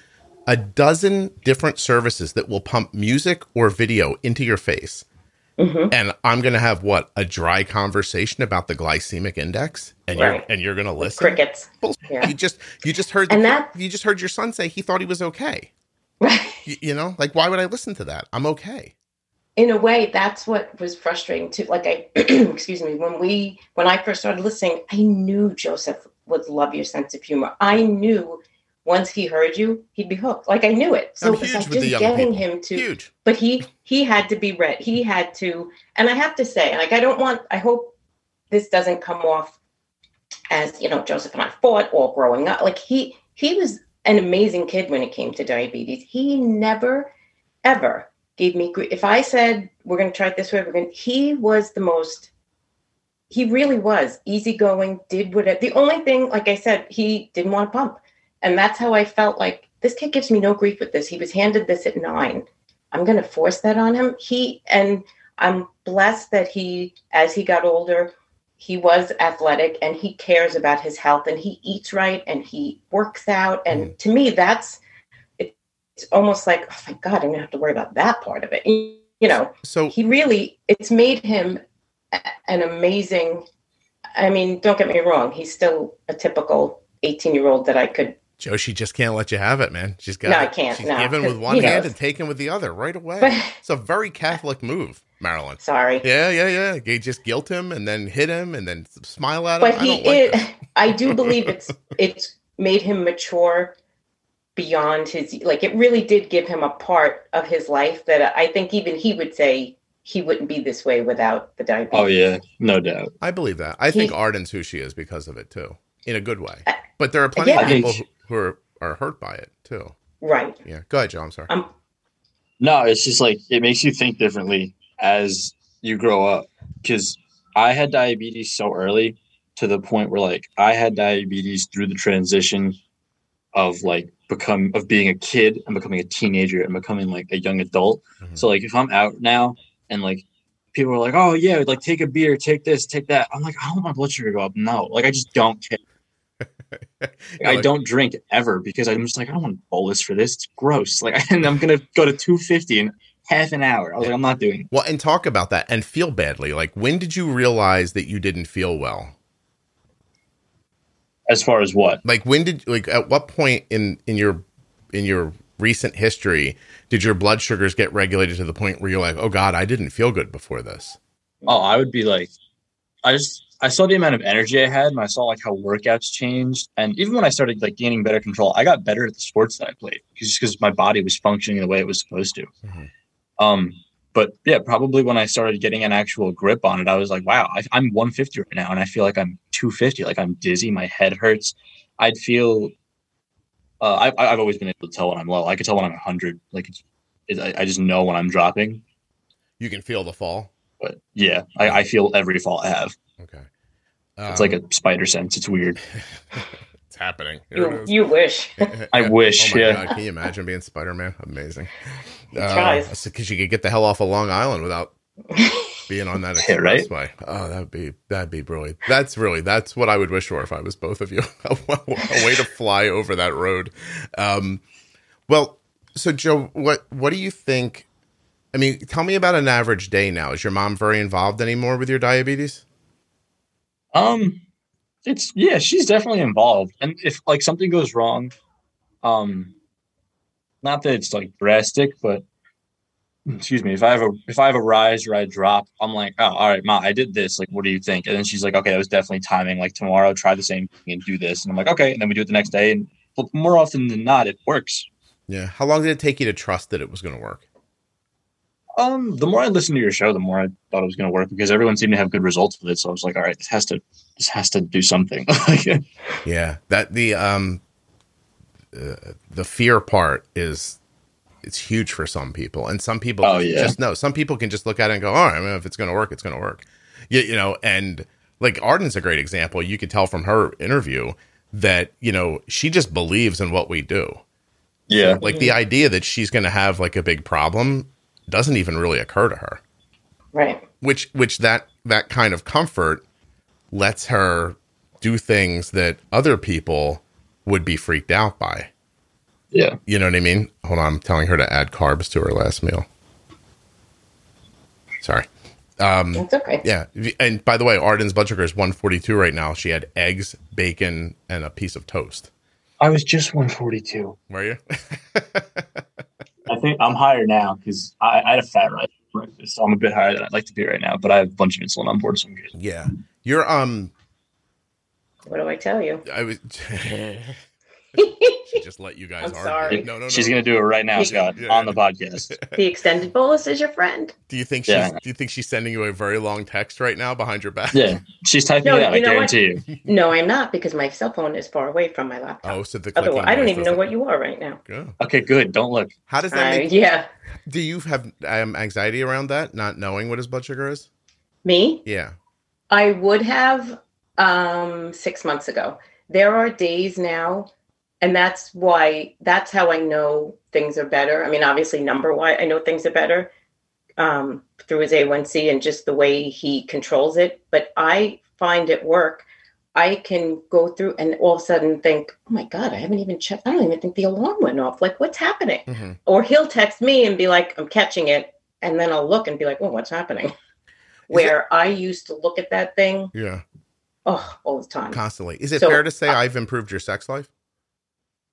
a dozen different services that will pump music or video into your face.
Mm-hmm.
And I'm going to have what a dry conversation about the glycemic index, and you're and you're going to listen.
Crickets. Yeah.
You just you just heard
And that-
you just heard your son say he thought he was okay.
Right.
You, you know, like why would I listen to that? I'm okay.
in a way that's what was frustrating too like i excuse me when we when i first started listening i knew joseph would love your sense of humor i knew once he heard you he'd be hooked. Like i knew it. So
I'm
it
huge
like just getting
people.
him to
Huge.
but he he had to be read. He had to and i have to say like i don't want i hope this doesn't come off as you know joseph and i fought all growing up. Like he he was an amazing kid when it came to diabetes. He never ever gave me grief if i said we're going to try it this way we're going he was the most he really was easygoing did what the only thing like i said he didn't want to pump and that's how i felt like this kid gives me no grief with this he was handed this at nine I'm going to force that on him. He and I'm blessed that he, as he got older, he was athletic and he cares about his health and he eats right and he works out. And mm. to me, that's it's almost like, oh my God, I don't have to worry about that part of it. You know,
So
he really, it's made him an amazing. I mean, don't get me wrong, he's still a typical 18 year old that I could
Joe, she just can't let you have it, man. She's got
No, I can't,
She's
no,
giving with
'cause
one hand
knows.
and taken with the other right away. It's a very Catholic move, Marilyn.
sorry.
Yeah, yeah, yeah. You just guilt him and then hit him and then smile at him.
but
I
he
don't like
is i do believe it's it's made him mature beyond his like it really did give him a part of his life that i think even he would say he wouldn't be this way without the diabetes
Oh yeah, no doubt.
I believe that. I think Arden's who she is because of it too, in a good way.
Uh,
But there are plenty
yeah.
of people who,
think-
who are, are hurt by it too.
right
Yeah. Go ahead, Joe. I'm sorry.
um
No, it's just like it makes you think differently as you grow up. Because I had diabetes so early to the point where like I had diabetes through the transition of like become of being a kid and becoming a teenager and becoming like a young adult.
Mhm.
So like if I'm out now and like people are like, oh yeah, like take a beer, take this, take that. I'm like, I don't want my blood sugar to go up. No, like I just don't care. I
like,
don't drink ever because I'm just like I don't want to bolus for this. It's gross. Like and I'm gonna go to 250 in half an hour. I was like, I'm not doing it.
Well, and talk about that and feel badly. Like, when did you realize that you didn't feel well?
As far as what?
Like, when did like at what point in in your in your recent history did your blood sugars get regulated to the point where you're like, oh God, I didn't feel good before this?
Oh, I would be like, I just I saw the amount of energy I had, and I saw like how workouts changed, and even when I started like gaining better control, I got better at the sports that I played just because my body was functioning the way it was supposed to.
Mhm.
Um, but yeah, probably when I started getting an actual grip on it, I was like, wow, I, I'm 150 right now, and I feel like I'm 250. Like I'm dizzy, my head hurts. I'd feel. Uh, I, I've always been able to tell when I'm low. I could tell when I'm 100. Like it's, it, I just know when I'm dropping.
You can feel the fall.
But yeah, I, I feel every fall I have.
Okay.
It's like
Um,
a spider sense. It's weird.
it's happening. Here it
you, you wish
I wish,
Oh my
yeah.
God, can you imagine being Spider Man? Amazing.
tries.
Because you could get the hell off of Long Island without being on that
Yeah, right?
expressway. Oh, that would be that'd be brilliant. That's really that's what I would wish for if I was both of you. a, a way to fly over that road. Um, well, so Joe, what what do you think? I mean, tell me about an average day now. Is your mom very involved anymore with your diabetes?
Um, it's yeah, she's definitely involved. And if like something goes wrong, um, not that it's like drastic, but excuse me, if I have a if I have a rise or I drop, I'm like, oh, all right, ma, I did this. Like, what do you think? And then she's like, okay, that was definitely timing. Like tomorrow, try the same thing and do this. And I'm like, okay. And then we do it the next day, and but more often than not, it works.
Yeah. How long did it take you to trust that it was going to work?
Um, the more I listened to your show, the more I thought it was going to work because everyone seemed to have good results with it. So I was like, all right, this has to this has to do something.
Yeah, that the um uh, the fear part is it's huge for some people, and some people
Oh,
just,
yeah.
just know. Some people can just look at it and go, "All right, I mean, if it's going to work, it's going to work." You, you know, and like Arden's a great example. You could tell from her interview that you know she just believes in what we do.
Yeah.
Like the idea that she's going to have like a big problem doesn't even really occur to her.
Right.
Which which that that kind of comfort lets her do things that other people would be freaked out by.
Yeah.
You know what I mean? Hold on, I'm telling her to add carbs to her last meal. Sorry.
Um, it's okay.
Yeah. And by the way, Arden's blood sugar is 142 right now. She had eggs, bacon, and a piece of toast.
I was just 142.
Were you?
I think I'm higher now because I, I had a fat rise for breakfast, so I'm a bit higher than I'd like to be right now. But I have a bunch of insulin on board, so I'm good.
yeah. You're um
What do I tell you?
I was she just let you guys
I'm
argue.
sorry.
No, no, no.
She's gonna do it right now, Scott,
Yeah.
on the podcast.
The extended bolus is your friend.
Do you think she's
Yeah.
do you think she's sending you a very long text right now behind your back?
Yeah, she's typing
No,
it out. I
you what?
guarantee you.
No, I'm not because my cell phone is far away from my laptop.
Oh, so the
Otherwise,
clicking
I don't even know what you are right now.
Good.
Okay, good. Don't look.
How does that
Uh,
make
yeah,
do you have um, anxiety around that, not knowing what his blood sugar is?
me.
Yeah.
I would have um, six months ago. There are days now, and that's why that's how I know things are better. I mean, obviously, number wise, I know things are better um, through his A1C and just the way he controls it. But I find at work, I can go through and all of a sudden think, oh my God, I haven't even checked. I don't even think the alarm went off. Like, what's happening?
Mhm.
Or he'll text me and be like, I'm catching it. And then I'll look and be like, well, what's happening? Where I used to look at that thing,
Yeah.
oh, all the time.
Constantly. Is it
So,
fair to say
uh,
I've improved your sex life?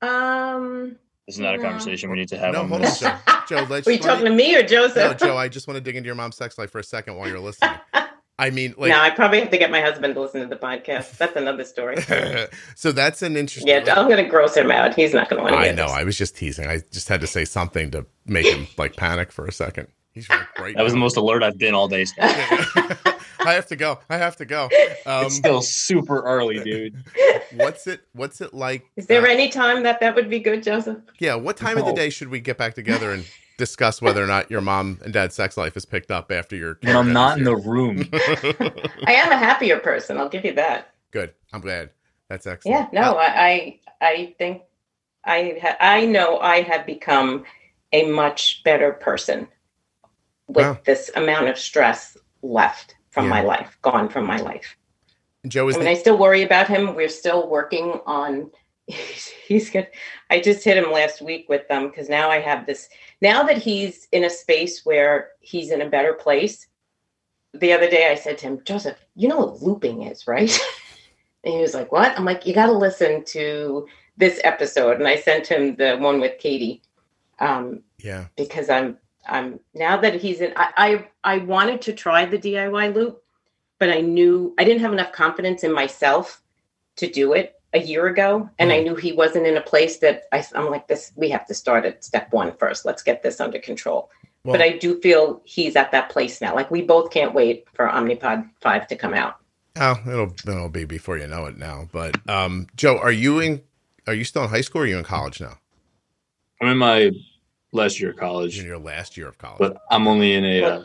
Um,
This is not a conversation we need to have.
No,
on
hold
this.
on, Joe. Joe, let's
were you talking to me or Joseph?
No, Joe, I just want to dig into your mom's sex life for a second while you're listening. I mean, like,
no, I probably have to get my husband to listen to the podcast. That's another story.
so that's an interesting.
Yeah, I'm going to gross him out. He's not going to want to
I know.
this.
I was just teasing. I just had to say something to make him like panic for a second. He's like, right.
That was the most alert I've been all day.
I have to go. I have to go. Um,
it's still super early, dude.
what's it? What's it like?
Is there
uh,
any time that that would be good, Joseph?
Yeah. What time of the day should we get back together and discuss whether or not your mom and dad's sex life is picked up after your?
When I'm not in the room.
I am a happier person. I'll give you that.
Good. I'm glad. That's excellent.
Yeah, no,
Uh,
I, I, I think I, ha- I know I have become a much better person with
Wow.
this amount of stress left from
Yeah.
my life, gone from my life.
Joe is
I mean,
the,
I still worry about him. We're still working on. He's, he's good. I just hit him last week with them because now I have this. Now that he's in a space where he's in a better place. The other day, I said to him, Joseph, you know what looping is, right? and he was like, "What?" I'm like, "You got to listen to this episode." And I sent him the one with Katie um,
yeah.
because I'm I'm now that he's in I, I I wanted to try the DIY loop, but I knew I didn't have enough confidence in myself to do it a year ago. And I knew he wasn't in a place that I, I'm like this, we have to start at step one first. Let's get this under control.
Well,
but I do feel he's at that place now. Like we both can't wait for Omnipod 5 to come out.
Oh, it'll it'll be before you know it now. But um, Joe, are you in? Are you still in high school? or Are you in college now?
I'm in my last year of
You're in
college,
your last year of college.
but I'm only in a. Uh,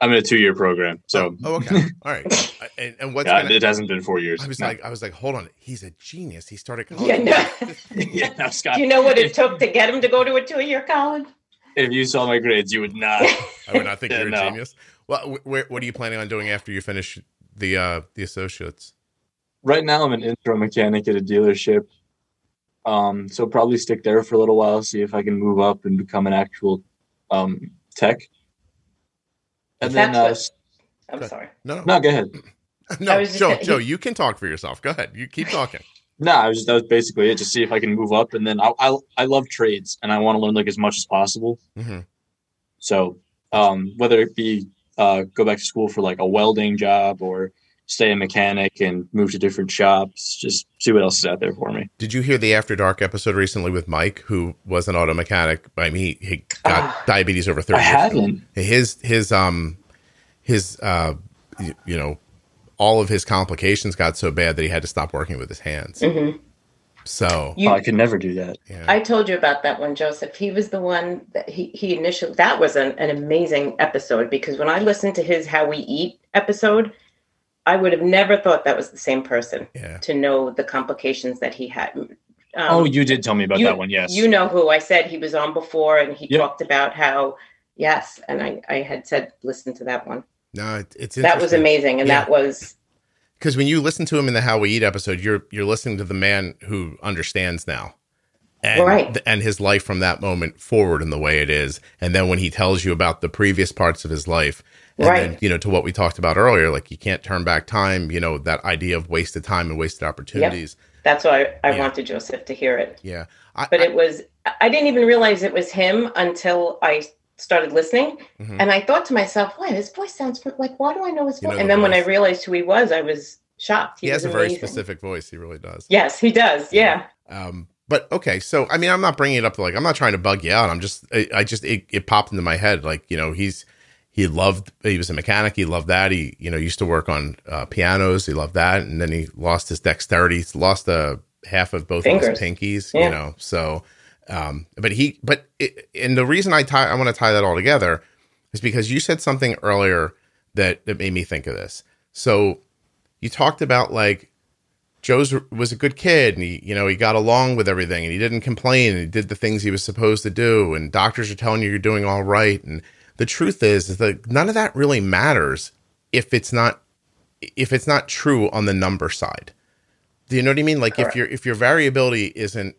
I'm in a two year program, so
oh, okay, all right. And, and what's
yeah,
gonna,
it hasn't been four years.
I was
No.
like, I was like, hold on, he's a genius. He started college.
Yeah, no.
yeah, no, Scott.
Do you know what it took to get him to go to a two year college?
If you saw my grades, you would not.
I would not think
Yeah,
you're a genius. Well, wh- where, what are you planning on doing after you finish the uh, the associates?
right now, I'm an intro mechanic at a dealership. Um, so probably stick there for a little while, see if I can move up and become an actual um, tech. And then,
That's
uh,
what-
s-
I'm sorry.
No, no,
no, go ahead.
no,
I was just
Joe, Joe, you can talk for yourself. Go ahead. You keep talking.
No, I was just that was basically it. Just see if I can move up, and then I I, I love trades, and I want to learn like as much as possible.
hmm
So um, whether it be uh, go back to school for like a welding job or stay a mechanic and move to different shops, just see what else is out there for me.
Did you hear the After Dark episode recently with Mike, who was an auto mechanic? I mean, he, he got
Ah.
diabetes over thirty.
I
years ago.
haven't.
his his um his uh you know all of his complications got so bad that he had to stop working with his hands
hmm
so
You,
Oh, I could never do that.
yeah
I told you about that one, Joseph. He was the one that he, he initially, that was an, an amazing episode because when I listened to his How We Eat episode, I would have never thought that was the same person
Yeah.
to know the complications that he had. Um,
oh, you did tell me about
you-
that one. Yes.
You know who I said he was on before, and he
Yep.
talked about how, yes, and I, I had said, listen to that one.
No, it's
That was amazing. And
Yeah.
that was,
because when you listen to him in the How We Eat episode, you're you're listening to the man who understands now, and
Right.
th- and his life from that moment forward in the way it is, and then when he tells you about the previous parts of his life, and then
Right.
you know to what we talked about earlier, like you can't turn back time, you know that idea of wasted time and wasted opportunities.
that's why I, I
Yeah.
wanted Joseph to hear it.
Yeah, I,
But
I-
it was, I didn't even realize it was him until I started listening.
Mhm.
And I thought to myself, why his voice sounds like, why do I know his
You
voice?
know
and
the
then when I realized who he was, I was shocked.
he has
was
a very specific voice. He really does.
Yes, he does. Yeah.
Um, but okay, so I mean, I'm not bringing it up to like I'm not trying to bug you out. I'm just I, I just it, it popped into my head like you know he's he loved he was a mechanic. He loved that. He you know used to work on uh, pianos. He loved that, and then he lost his dexterity. He's lost a half of both of his pinkies.
Yeah.
You know, so um, but he but it, and the reason I tie I want to tie that all together is because you said something earlier that that made me think of this. So you talked about like Joe's was a good kid and he, you know, he got along with everything and he didn't complain and he did the things he was supposed to do and doctors are telling you you're doing all right and the truth is is that none of that really matters if it's not if it's not true on the number side. Do you know what I mean? Like if your if your variability isn't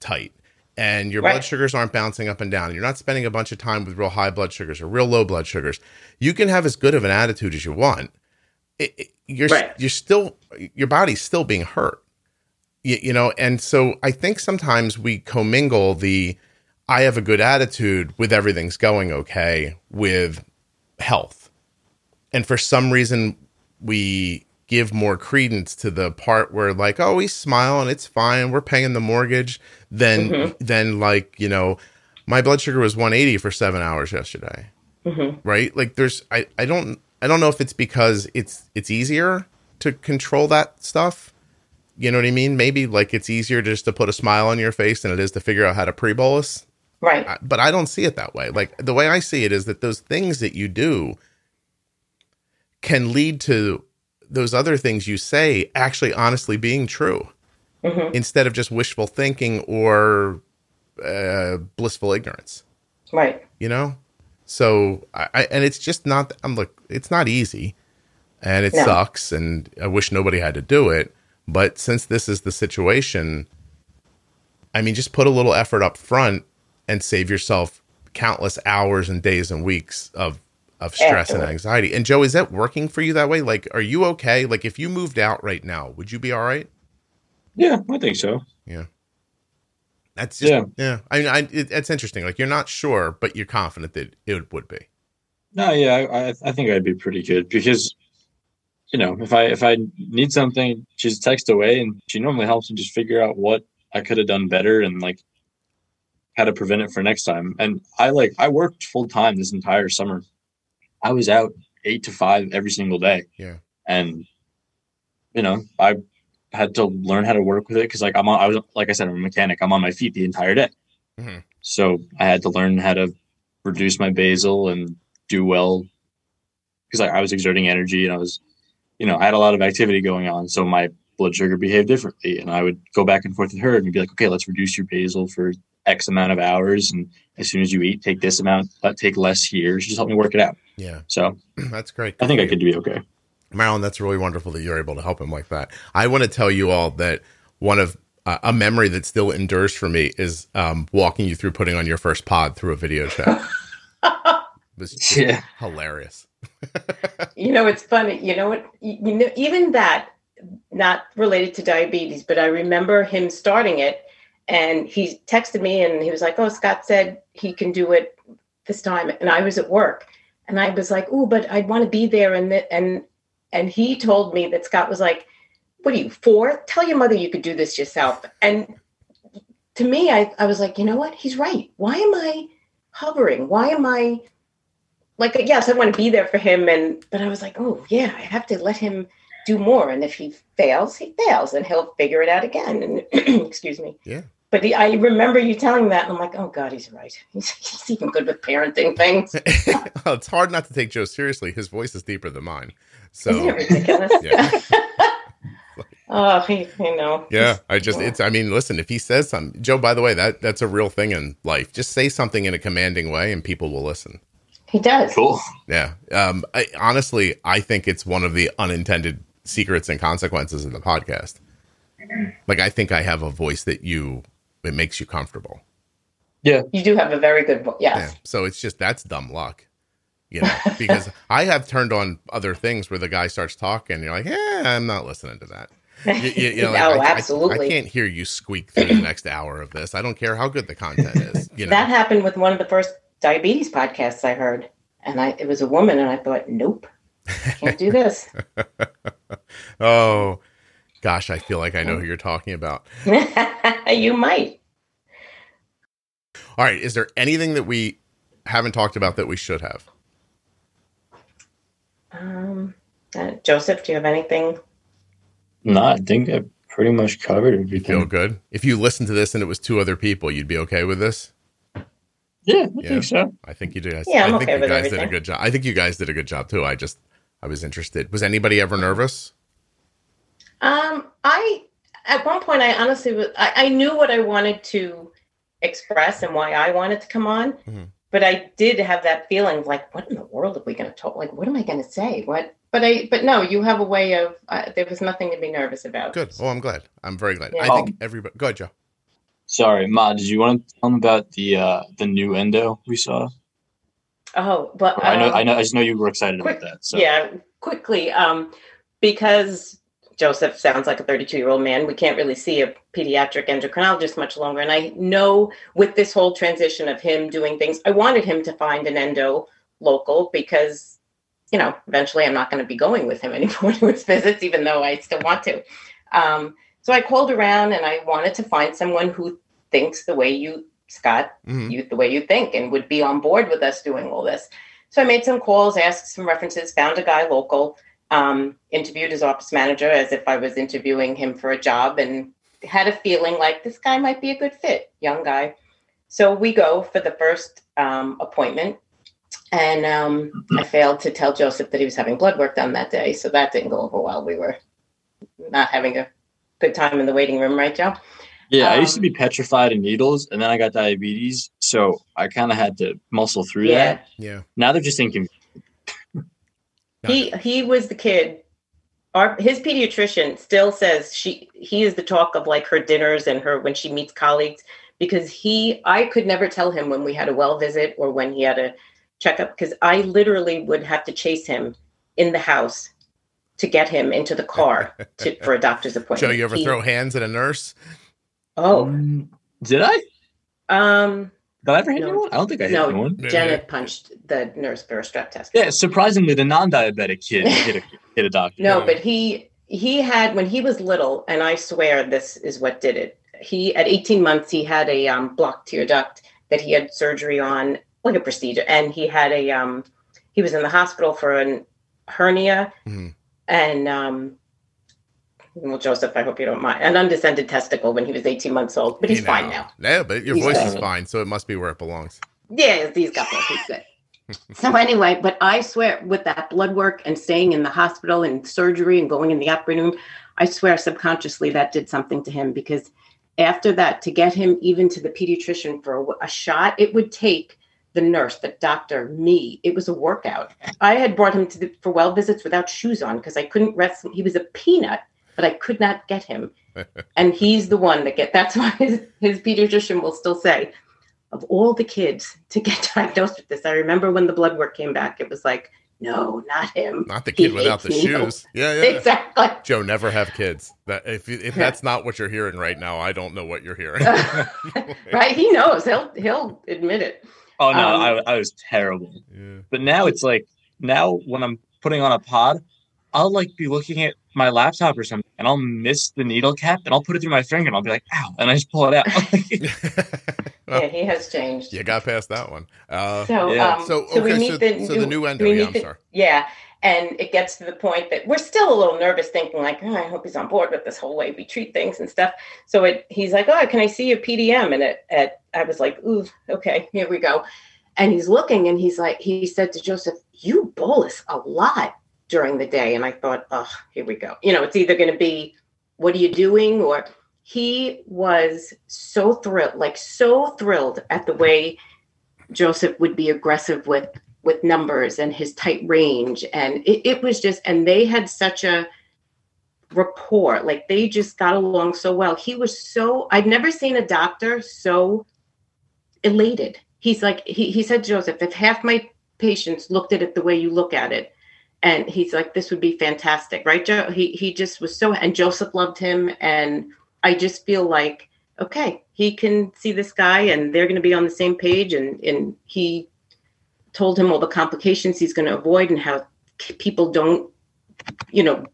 tight and your blood sugars aren't bouncing up and down, you're not spending a bunch of time with real high blood sugars or real low blood sugars, you can have as good of an attitude as you want. It, it- you're
Right.
you're still your body's still being hurt. You, you know, and so I think sometimes we commingle the I have a good attitude with everything's going okay with health. And for some reason we give more credence to the part where like, oh, we smile and it's fine, we're paying the mortgage, than
Mhm.
than like, you know, my blood sugar was 180 for 7 hours yesterday.
hmm
Right? Like there's I I don't I don't know if it's because it's it's easier to control that stuff. You know what I mean? Maybe like it's easier just to put a smile on your face than it is to figure out how to pre-bolus
Right.
But I don't see it that way. Like the way I see it is that those things that you do can lead to those other things you say actually honestly being true
hmm
instead of just wishful thinking or uh, blissful ignorance.
Right.
You know, so I, I and it's just not. I'm look, it's not easy, and it
No.
sucks, and I wish nobody had to do it. But since this is the situation, I mean, just put a little effort up front and save yourself countless hours and days and weeks of of stress and anxiety. And Joe, is that working for you that way? Like, are you okay? Like, if you moved out right now, would you be all right?
Yeah, I think so.
Yeah, that's just, yeah.
Yeah.
I mean, I, it, it's interesting. Like, you're not sure, but you're confident that it would be.
No, yeah, I, I- I think I'd be pretty good because, you know, if I if I need something, she's text away, and she normally helps me just figure out what I could have done better and like how to prevent it for next time. And I like I worked full time this entire summer. I was out eight to five every single day.
Yeah.
and you know I had to learn how to work with it because like I'm on I was like I said I'm a mechanic. I'm on my feet the entire day,
Mhm.
so I had to learn how to reduce my basal and do well because I, I was exerting energy and I was, you know, I had a lot of activity going on. So my blood sugar behaved differently. And I would go back and forth with her and be like, okay, let's reduce your basal for X amount of hours. And as soon as you eat, take this amount, uh, take less here. She just helped me work it out.
Yeah.
So
That's great.
I think I could be okay.
Marilyn, that's really wonderful that you're able to help him like that. I want to tell you all that one of uh, a memory that still endures for me is um, walking you through putting on your first pod through a video chat. It was
Yeah.
hilarious.
You know, it's funny. You know what? You you know, even that, not related to diabetes, but I remember him starting it, and he texted me, and he was like, "Oh, Scott said he can do it this time," and I was at work, and I was like, "Oh, but I want to be there," and and and he told me that Scott was like, "What are you for? Tell your mother you could do this yourself." And to me, I I was like, you know what? He's right. Why am I hovering? Why am I? like yes i want to be there for him and but i was like oh yeah i have to let him do more and if he fails he fails and he'll figure it out again and excuse me But he, I remember you telling that, and I'm like, oh God, he's right. He's, he's even good with parenting things.
well, it's hard not to take Joe seriously. His voice is deeper than mine. So
Isn't it ridiculous?
Yeah.
oh, he, you know.
Yeah, I just it's I mean, listen, if he says something, Joe, by the way, that that's a real thing in life. Just say something in a commanding way and people will listen.
He does.
Cool.
Yeah. Um I, honestly, I think it's one of the unintended secrets and consequences of the podcast. Like I think I have a voice that you it makes you comfortable. Yeah.
You do have a very good voice. Yes.
Yeah. So it's just that's dumb luck. You know, because I have turned on other things where the guy starts talking and you're like, yeah, I'm not listening to that. You, you- you know, like,
oh,
I- I-
absolutely.
I, can't hear you squeak through the next hour of this. I don't care how good the content is. You know,
That happened with one of the first diabetes podcasts I heard. And I it was a woman, and I thought, nope, can't do this.
oh gosh, I feel like I know who you're talking about.
you might.
All right, is there anything that we haven't talked about that we should have?
Um, uh, Joseph, do you have anything?
No, I think I pretty much covered everything.
Feel good? If you listened to this and it was two other people, you'd be okay with this?
Yeah, I
Yeah.
think so.
I think you did.
Yeah, I'm
I think
okay
you
with
guys did a good job. I think you guys did a good job too. I just I was interested. Was anybody ever nervous?
Um, I at one point I honestly was I, I knew what I wanted to express and why I wanted to come on,
Mhm.
but I did have that feeling of like, what in the world are we going to talk? Like, what am I going to say? What? But I, but no, you have a way of. Uh, there was nothing to be nervous about.
Good. Oh, I'm glad. I'm very glad.
Yeah.
I think everybody. Go ahead, Joe.
Sorry, Ma, did you want to tell them about the uh the new endo we saw?
Oh, but
I know,
um,
I know, I just know you were excited
quick-
about that. So
Yeah, quickly, um, because Joseph sounds like a 32 year old man. We can't really see a pediatric endocrinologist much longer. And I know with this whole transition of him doing things, I wanted him to find an endo local because, you know, eventually I'm not going to be going with him anymore to his visits, even though I still want to. Um, so I called around and I wanted to find someone who thinks the way you, Scott,
Mhm.
you the way you think and would be on board with us doing all this. So I made some calls, asked some references, found a guy local, um, interviewed his office manager as if I was interviewing him for a job, and had a feeling like this guy might be a good fit, young guy. So we go for the first um, appointment, and um, I failed to tell Joseph that he was having blood work done that day, so that didn't go over well. We were not having a good time in the waiting room, right, Joe?
yeah, I used to
um,
be petrified of needles, and then I got diabetes, so I kind of had to muscle through
Yeah.
that.
Yeah.
Now they're just inconvenient.
He he was the kid our his pediatrician still says she he is the talk of like her dinners and her when she meets colleagues because he i could never tell him when we had a well visit or when he had a checkup because i literally would have to chase him in the house to get him into the car to, for a doctor's appointment
Joe, you ever
He-
throw hands at a nurse?
oh
Mm, did I?
um
Did I ever hit
No.
anyone? I don't think I hit
no
anyone.
jenna punched the nurse for a strep test
Yeah, surprisingly, the non-diabetic kid hit a, hit a doctor.
No,
Yeah.
but he he had when he was little, and I swear this is what did it. He at 18 months he had a um, blocked tear duct that he had surgery on, like a procedure, and he had a um, he was in the hospital for a hernia
Mhm.
and um, well, Joseph, I hope you don't mind, an undescended testicle when he was 18 months old, but he's
You
fine
know.
now.
No, but your
He's
voice is
fine.
fine, so it must be where it belongs.
Yeah, he's got both. He's good. so anyway, but I swear, with that blood work and staying in the hospital and surgery and going in the operating room, I swear subconsciously that did something to him because after that, to get him even to the pediatrician for a, a shot, it would take the nurse, the doctor, me. It was a workout. I had brought him to the, for well visits without shoes on because I couldn't rest. He was a peanut, but I could not get him. and he's the one that get. That's why his, his pediatrician will still say, of all the kids to get diagnosed with this, I remember when the blood work came back, it was like, no, not him.
Not the
He
kid without the
hates needles.
shoes. Yeah, yeah.
Exactly.
Joe, never have kids. That if if that's not what you're hearing right now, I don't know what you're hearing.
right? He knows. He'll he'll admit it.
Oh no,
Um,
I, I was terrible.
Yeah.
But now it's like now when I'm putting on a pod, I'll like be looking at my laptop or something, and I'll miss the needle cap, and I'll put it through my finger, and I'll be like, "Ow!" and I just pull it out.
Well,
yeah, he has changed.
you got past that one. Uh,
So,
Yeah.
um,
so
so we meet
so,
the
so
new,
the new endo.
we
Yeah, I'm
the-
sorry.
Yeah, And it gets to the point that we're still a little nervous, thinking like, oh, I hope he's on board with this whole way we treat things and stuff. So it, he's like, oh, can I see your PDM? And it, it, I was like, ooh, okay, here we go. And he's looking, and he's like, he said to Joseph, "You bolus a lot during the day." And I thought, oh, here we go. You know, it's either going to be, what are you doing, or he was so thrilled, like so thrilled at the way Joseph would be aggressive with with numbers and his tight range and it, it, was just and they had such a rapport like they just got along so well he was so i'd never seen a doctor so elated he's like he, he said joseph if half my patients looked at it the way you look at it and he's like this would be fantastic right joe he, he just was so and joseph loved him and i just feel like okay he can see this guy and they're going to be on the same page and and he told him all the complications he's going to avoid and how people don't, you know,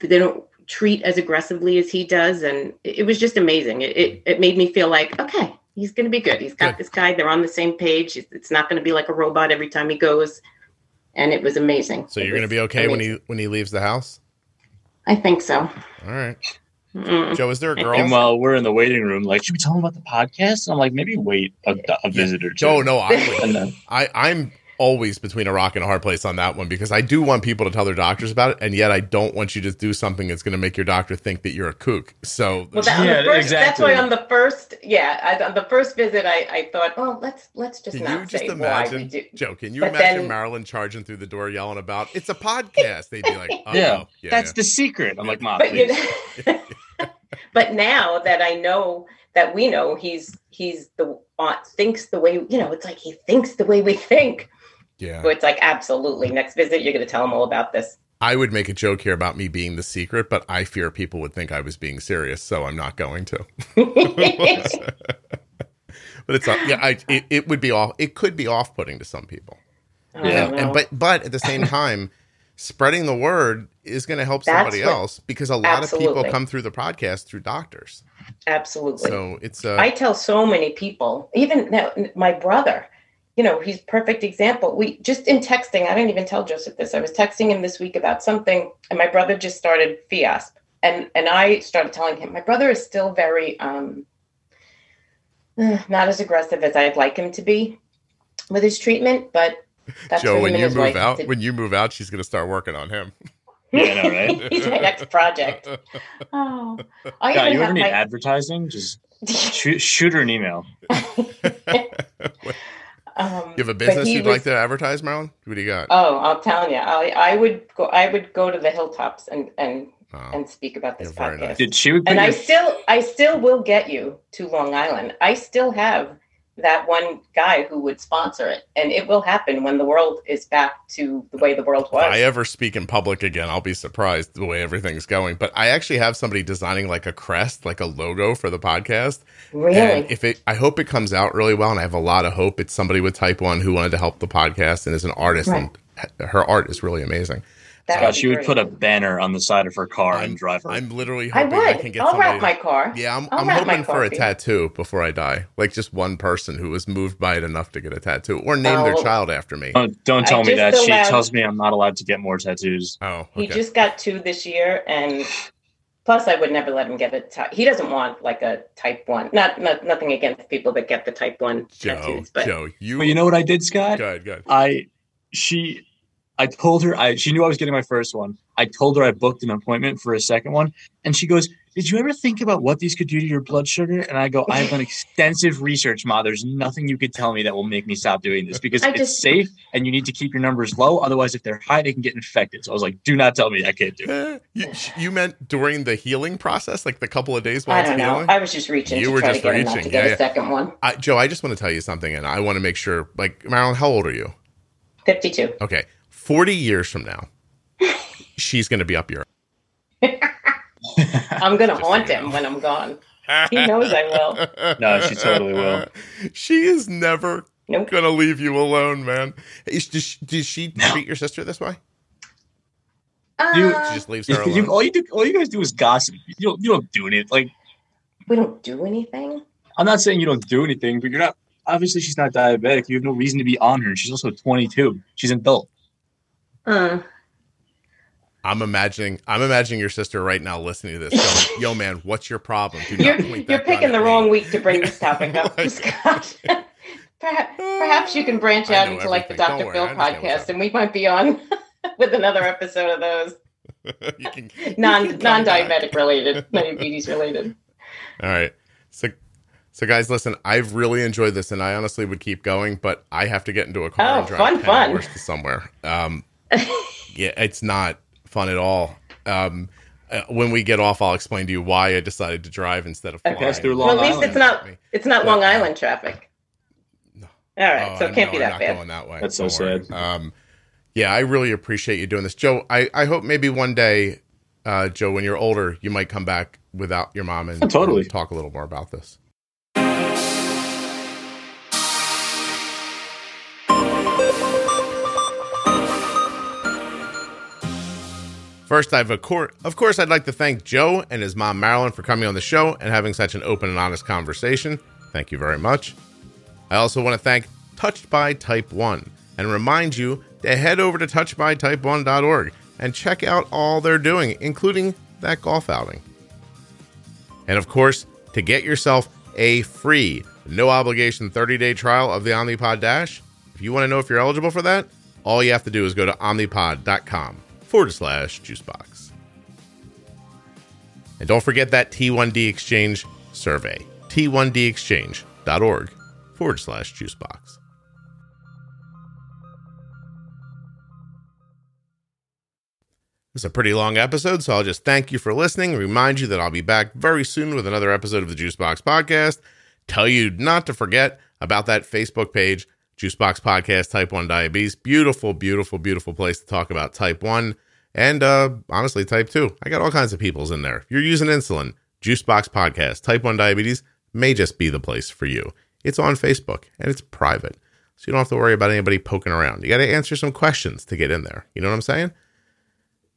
they don't treat as aggressively as he does. And it was just amazing. It, it, it made me feel like, okay, he's going to be good. He's got good. this guy. They're on the same page. It's not going to be like a robot every time he goes. And it was amazing.
So you're going to be okay amazing. when he when he leaves the house.
I think so.
All right. Mm. Joe, is there a girl?
And while we're in the waiting room, like, should we tell him about the podcast? And I'm like, maybe wait a, a visitor.
Joe, no, I, I, I'm always between a rock and a hard place on that one because I do want people to tell their doctors about it, and yet I don't want you to do something that's going to make your doctor think that you're a kook. So
well, that, yeah, first, exactly. That's why on the first, yeah, I, on the first visit, I, I thought, oh, let's let's just
can
not
you just imagine, Joe? Can you but imagine then, Marilyn charging through the door yelling about it's a podcast? They'd be like,
yeah, yeah, that's yeah. the secret. I'm like, mom, but, you
know, but now that I know that we know he's he's the uh, thinks the way you know it's like he thinks the way we think
yeah.
So it's like, absolutely. Next visit, you're going to tell them all about this.
I would make a joke here about me being the secret, but I fear people would think I was being serious, so I'm not going to. but it's yeah, I, it, it would be off. It could be off-putting to some people.
Yeah,
and, but but at the same time, spreading the word is going to help somebody what, else because a lot absolutely. of people come through the podcast through doctors.
Absolutely.
So it's. Uh,
I tell so many people, even now, my brother you know, he's perfect example. We just in texting, I didn't even tell Joseph this. I was texting him this week about something, and my brother just started FIASP. And and I started telling him, my brother is still very um not as aggressive as I'd like him to be with his treatment, but
that's Joe, when you move out, to... when you move out, she's gonna start working on him.
Yeah, know, right?
He's my next project. Oh,
I God, you ever need my... advertising? Just shoot, shoot her an email.
Um,
you have a business you'd was, like to advertise, Marilyn? What do you got?
Oh, I'm telling you, I, I would go. I would go to the hilltops and and oh, and speak about this podcast. Nice.
Did she?
And I still, I still will get you to Long Island. I still have that one guy who would sponsor it. And it will happen when the world is back to the way the world was.
If I ever speak in public again, I'll be surprised the way everything's going. But I actually have somebody designing like a crest, like a logo for the podcast.
Really?
And if it I hope it comes out really well and I have a lot of hope it's somebody with type one who wanted to help the podcast and is an artist right. and her art is really amazing.
That Scott, she would put a banner on the side of her car I'm, and drive her.
I'm literally hoping I,
would. I
can get
I'll
somebody.
wrap my car.
Yeah, I'm, I'm hoping for a tattoo before I die. Like just one person who was moved by it enough to get a tattoo or name oh. their child after me.
Oh, don't tell me that. Allowed, she tells me I'm not allowed to get more tattoos.
Oh, okay.
he just got two this year, and plus I would never let him get a. T- he doesn't want like a type one. Not, not nothing against people that get the type one
Joe,
tattoos,
but Joe, you.
But you know what I did, Scott?
Good, good.
I she I told her I she knew I was getting my first one. I told her I booked an appointment for a second one, and she goes, "Did you ever think about what these could do to your blood sugar?" And I go, "I've done extensive research, Ma. There's nothing you could tell me that will make me stop doing this because just, it's safe and you need to keep your numbers low. Otherwise, if they're high, they can get infected." So I was like, "Do not tell me I can't do it."
Eh, you, you, meant during the healing process, like the couple of days while
I don't
know.
Healing? I was just reaching. You were just reaching. yeah, yeah. second one.
I, Joe, I just want to tell you something, and I want to make sure. Like Marilyn, how old are you?
Fifty-two.
Okay 40 years from now, she's going to be up your.
I'm going to haunt him when I'm gone. He knows I will.
No, she totally will.
She is never
nope.
going to leave you alone, man. Is, does, she, does she no. treat your sister this way?
Uh,
you,
she just leaves her alone.
You, all you do, all you guys do is gossip. You don't, you don't do anything. Like
we don't do anything.
I'm not saying you don't do anything, but you're not. Obviously, she's not diabetic. You have no reason to be on her. She's also 22. She's an adult.
Uh,
I'm imagining I'm imagining your sister right now listening to this going, "Yo man, what's your problem?"
You're you're picking the wrong week to bring this topic up, Scott. perhaps, perhaps you can branch out into like the Dr. Phil podcast and we might be on with another episode of those. you can, non non diabetic related, diabetes related.
All right. So so guys, listen, I've really enjoyed this and I honestly would keep going, but I have to get into a car
oh,
and drive
fun, fun.
somewhere. Um yeah, it's not fun at all. Um, uh, when we get off, I'll explain to you why I decided to drive instead of flying.
Pass through Long
well, at least
Island.
it's not it's not Long Island traffic.
No.
All right,
Oh,
so it can't
no,
be
I'm
that
not
bad.
Going that way.
That's so
Don't
sad.
Um, yeah, I really appreciate you doing this, Joe. I, I hope maybe one day, uh, Joe, when you're older, you might come back without your mom and,
Oh, totally.
and talk a little more about this. First, I've of course, of course, I'd like to thank Joe and his mom Marilyn for coming on the show and having such an open and honest conversation. Thank you very much. I also want to thank Touched by Type 1 and remind you to head over to touchedbytype1.org and check out all they're doing, including that golf outing. And of course, to get yourself a free, no obligation 30 day trial of the Omnipod Dash, if you want to know if you're eligible for that, all you have to do is go to omnipod.com forward slash juicebox. And don't forget that T1D Exchange survey, t1dexchange.org forward slash juicebox. It's a pretty long episode, so I'll just thank you for listening. Remind you that I'll be back very soon with another episode of the Juicebox Podcast. Tell you not to forget about that Facebook page, Juicebox Podcast Type 1 Diabetes. Beautiful, beautiful, beautiful place to talk about type 1 and uh, honestly, type 2. I got all kinds of peoples in there. If you're using insulin, Juicebox Podcast Type 1 Diabetes may just be the place for you. It's on Facebook and it's private, so you don't have to worry about anybody poking around. You got to answer some questions to get in there. You know what I'm saying?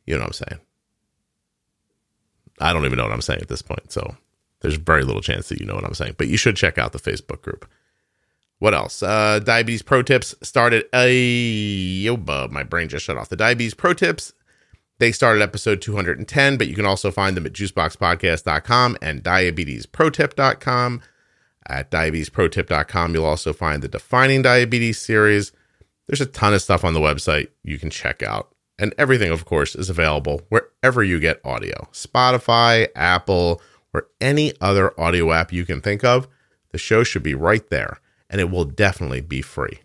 You know what I'm saying? I don't even know what I'm saying at this point. So there's very little chance that you know what I'm saying, but you should check out the Facebook group. What else? Uh, diabetes pro tips started. A yo, my brain just shut off. The diabetes pro tips. They started episode 210, but you can also find them at juiceboxpodcast.com and diabetesprotip.com. At diabetesprotip.com, you'll also find the Defining Diabetes series. There's a ton of stuff on the website you can check out. And everything, of course, is available wherever you get audio Spotify, Apple, or any other audio app you can think of. The show should be right there, and it will definitely be free.